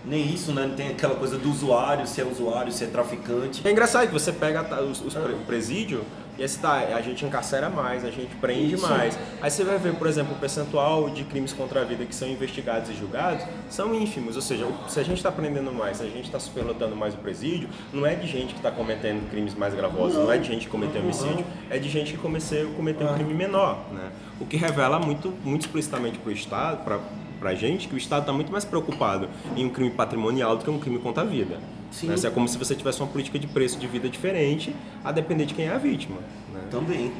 S2: nem isso, né? Não tem aquela coisa do usuário, se é usuário, se é traficante.
S3: É engraçado que você pega os, os o presídio e aí tá, a gente encarcera mais, a gente prende isso. mais. Aí você vai ver, por exemplo, o percentual de crimes contra a vida que são investigados e julgados são ínfimos. Ou seja, se a gente está prendendo mais, se a gente está superlotando mais o presídio, não é de gente que está cometendo crimes mais gravosos, não. não. é de gente que cometeu homicídio, é de gente que cometeu, cometeu um crime menor. Né? O que revela muito, muito explicitamente para o Estado, para pra gente que o Estado está muito mais preocupado em um crime patrimonial do que um crime contra a vida. Né? É como se você tivesse uma política de preço de vida diferente, a depender de quem é a vítima. Né?
S2: Também.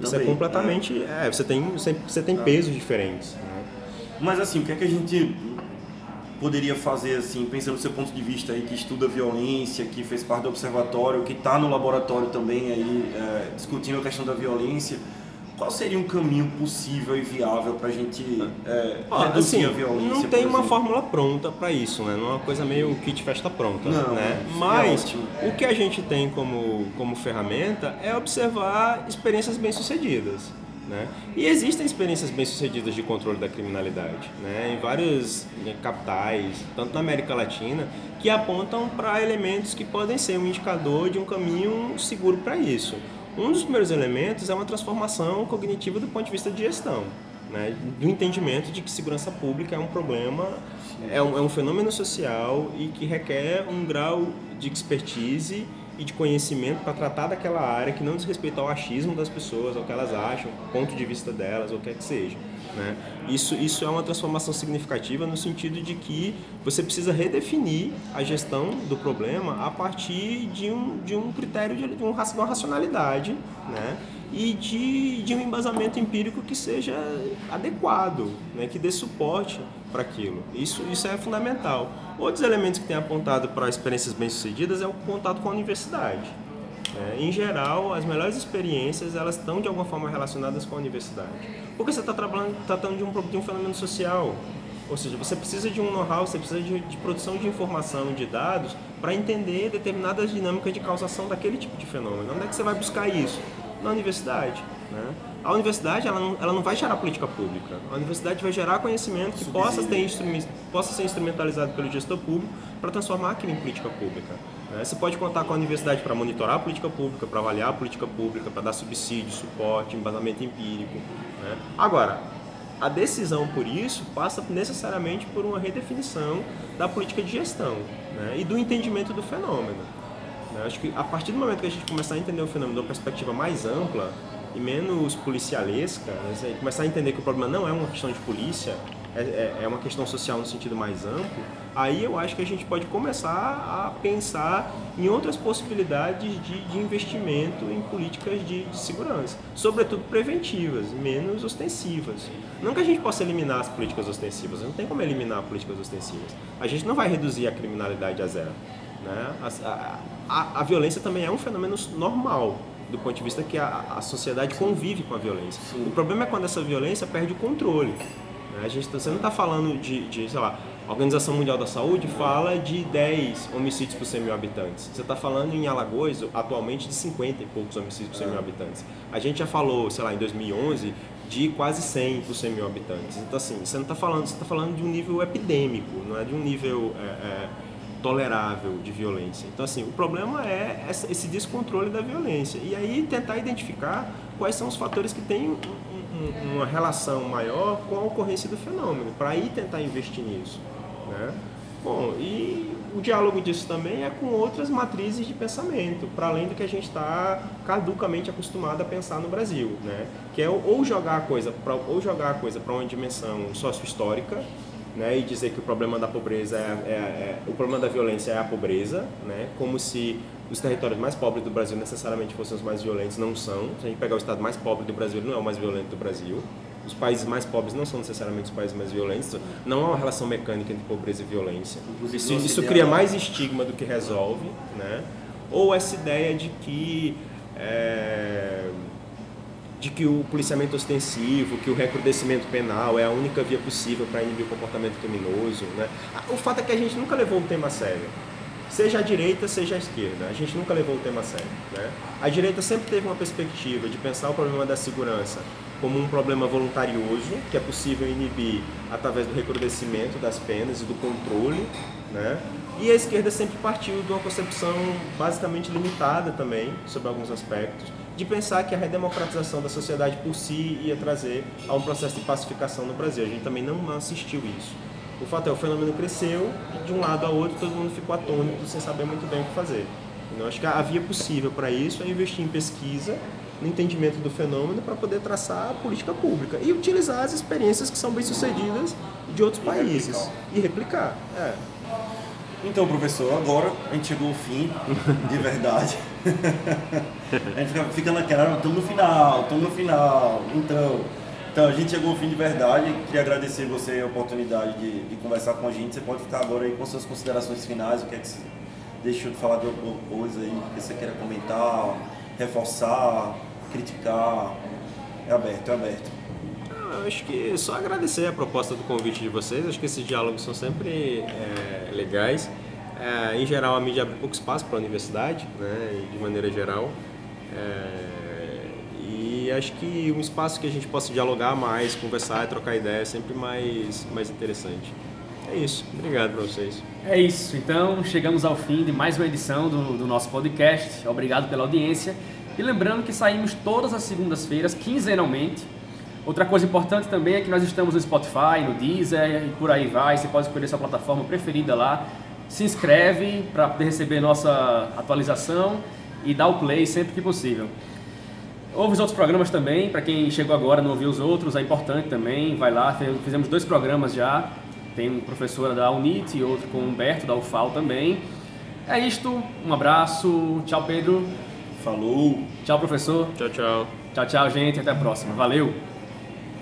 S3: Isso
S2: Também.
S3: é completamente. É. é. você tem, você tem ah. pesos diferentes. Né?
S2: Mas assim, o que é que a gente poderia fazer assim, pensando no seu ponto de vista aí que estuda violência, que fez parte do observatório, que está no laboratório também aí é, discutindo a questão da violência? Qual seria um caminho possível e viável para a gente é, ah, reduzir assim, a violência?
S3: Não tem uma fórmula pronta para isso, né? Não é uma coisa meio kit festa pronta, não, né? É Mas é o que a gente tem como, como ferramenta é observar experiências bem-sucedidas. Né? E existem experiências bem-sucedidas de controle da criminalidade né? em várias capitais, tanto na América Latina, que apontam para elementos que podem ser um indicador de um caminho seguro para isso. Um dos primeiros elementos é uma transformação cognitiva do ponto de vista de gestão, né? do entendimento de que segurança pública é um problema, é um, é um fenômeno social e que requer um grau de expertise e de conhecimento para tratar daquela área que não diz respeito ao achismo das pessoas, ao que elas acham, ponto de vista delas, ou o que quer que seja. Né? Isso, isso é uma transformação significativa no sentido de que você precisa redefinir a gestão do problema a partir de um, de um critério de, de, um, uma racionalidade né? e de, de um embasamento empírico que seja adequado, né? que dê suporte para aquilo. Isso, isso é fundamental. Outros elementos que têm apontado para experiências bem-sucedidas é o contato com a universidade. É, em geral, as melhores experiências elas estão de alguma forma relacionadas com a universidade. Porque você está tratando de um, de um fenômeno social. Ou seja, você precisa de um know-how, você precisa de, de, produção de informação, de dados para entender determinadas dinâmicas de causação daquele tipo de fenômeno. Onde é que você vai buscar isso? Na universidade. Né? A universidade ela não, ela não vai gerar política pública. A universidade vai gerar conhecimento que possa, ter possa ser instrumentalizado pelo gestor público para transformar aquilo em política pública. Né? Você pode contar com a universidade para monitorar a política pública, para avaliar a política pública, para dar subsídio, suporte, embasamento empírico. Né? Agora, a decisão por isso passa necessariamente por uma redefinição da política de gestão né? e do entendimento do fenômeno. Né? Acho que a partir do momento que a gente começar a entender o fenômeno de uma perspectiva mais ampla e menos policialesca, né? começar a entender que o problema não é uma questão de polícia, é, é, é uma questão social no sentido mais amplo, aí eu acho que a gente pode começar a pensar em outras possibilidades de, de investimento em políticas de, de, segurança, sobretudo preventivas, menos ostensivas. Não que a gente possa eliminar as políticas ostensivas, não tem como eliminar políticas ostensivas. A gente não vai reduzir a criminalidade a zero. Né? A, a, a violência também é um fenômeno normal, do ponto de vista que a, a sociedade convive com a violência. Sim. O problema é quando essa violência perde o controle. A gente, tá, você não está falando de, de, sei lá, a Organização Mundial da Saúde fala de 10 homicídios por 100 mil habitantes. Você está falando em Alagoas, atualmente, de 50 e poucos homicídios por 100 mil habitantes. A gente já falou, sei lá, em 2011, de quase 100 por 100 mil habitantes. Então, assim, você não está falando, você está falando de um nível epidêmico, não é de um nível é, é, tolerável de violência. Então, assim, o problema é esse descontrole da violência. E aí tentar identificar quais são os fatores que têm uma relação maior com a ocorrência do fenômeno, para aí tentar investir nisso. Né? Bom, e o diálogo disso também é com outras matrizes de pensamento, para além do que a gente está caducamente acostumado a pensar no Brasil, né? que é ou jogar a coisa para ou jogar a coisa para uma dimensão sócio-histórica, né, e dizer que o problema da pobreza é, é, é, o problema da violência é a pobreza, né, como se os territórios mais pobres do Brasil necessariamente fossem os mais violentos, não são. Se a gente pegar o estado mais pobre do Brasil, ele não é o mais violento do Brasil. Os países mais pobres não são necessariamente os países mais violentos. Não há uma relação mecânica entre pobreza e violência. Isso, isso cria mais estigma do que resolve, né? Ou essa ideia de que é, de que o policiamento ostensivo, que o recrudescimento penal é a única via possível para inibir o comportamento criminoso, né? O fato é que a gente nunca levou o tema a sério seja a direita, seja a esquerda. A gente nunca levou o tema a sério. Né? A direita sempre teve uma perspectiva de pensar o problema da segurança como um problema voluntarioso, que é possível inibir através do recrudescimento das penas e do controle. Né? E a esquerda sempre partiu de uma concepção basicamente limitada também, sobre alguns aspectos, de pensar que a redemocratização da sociedade por si ia trazer a um processo de pacificação no Brasil. A gente também não assistiu isso. O fato é, o fenômeno cresceu e de um lado a outro todo mundo ficou atônito sem saber muito bem o que fazer. Então, acho que a via possível para isso é investir em pesquisa, no entendimento do fenômeno para poder traçar a política pública e utilizar as experiências que são bem sucedidas de outros e países replicar. e replicar. É.
S2: Então, professor, agora a gente chegou ao fim, de verdade. a gente fica naquela, estamos no final, estamos no final. Então, então, a gente chegou ao fim de verdade. Queria agradecer você a oportunidade de, de, conversar com a gente. Você pode ficar agora aí com suas considerações finais, o que é que você deixou de falar de alguma coisa aí que você queira comentar, reforçar, criticar. É aberto, é aberto.
S3: Eu acho que só agradecer a proposta do convite de vocês. Acho que esses diálogos são sempre é, legais. É, em geral, a mídia abre pouco espaço para a universidade, né, de maneira geral. É, e acho que um espaço que a gente possa dialogar mais, conversar, trocar ideias é sempre mais, mais interessante. É isso. Obrigado para vocês.
S1: É isso. Então, chegamos ao fim de mais uma edição do, do nosso podcast. Obrigado pela audiência. E lembrando que saímos todas as segundas-feiras, quinzenalmente. Outra coisa importante também é que nós estamos no Spotify, no Deezer e por aí vai. Você pode escolher sua plataforma preferida lá. Se inscreve para poder receber nossa atualização e dá o play sempre que possível. Houve os outros programas também, para quem chegou agora não ouviu os outros, é importante também, vai lá, fizemos dois programas já, tem uma professora da UNIT e outro com o Humberto da UFAL também. É isto, um abraço, tchau Pedro.
S2: Falou.
S1: Tchau professor.
S3: Tchau, tchau.
S1: Tchau, tchau gente, até a próxima. Valeu.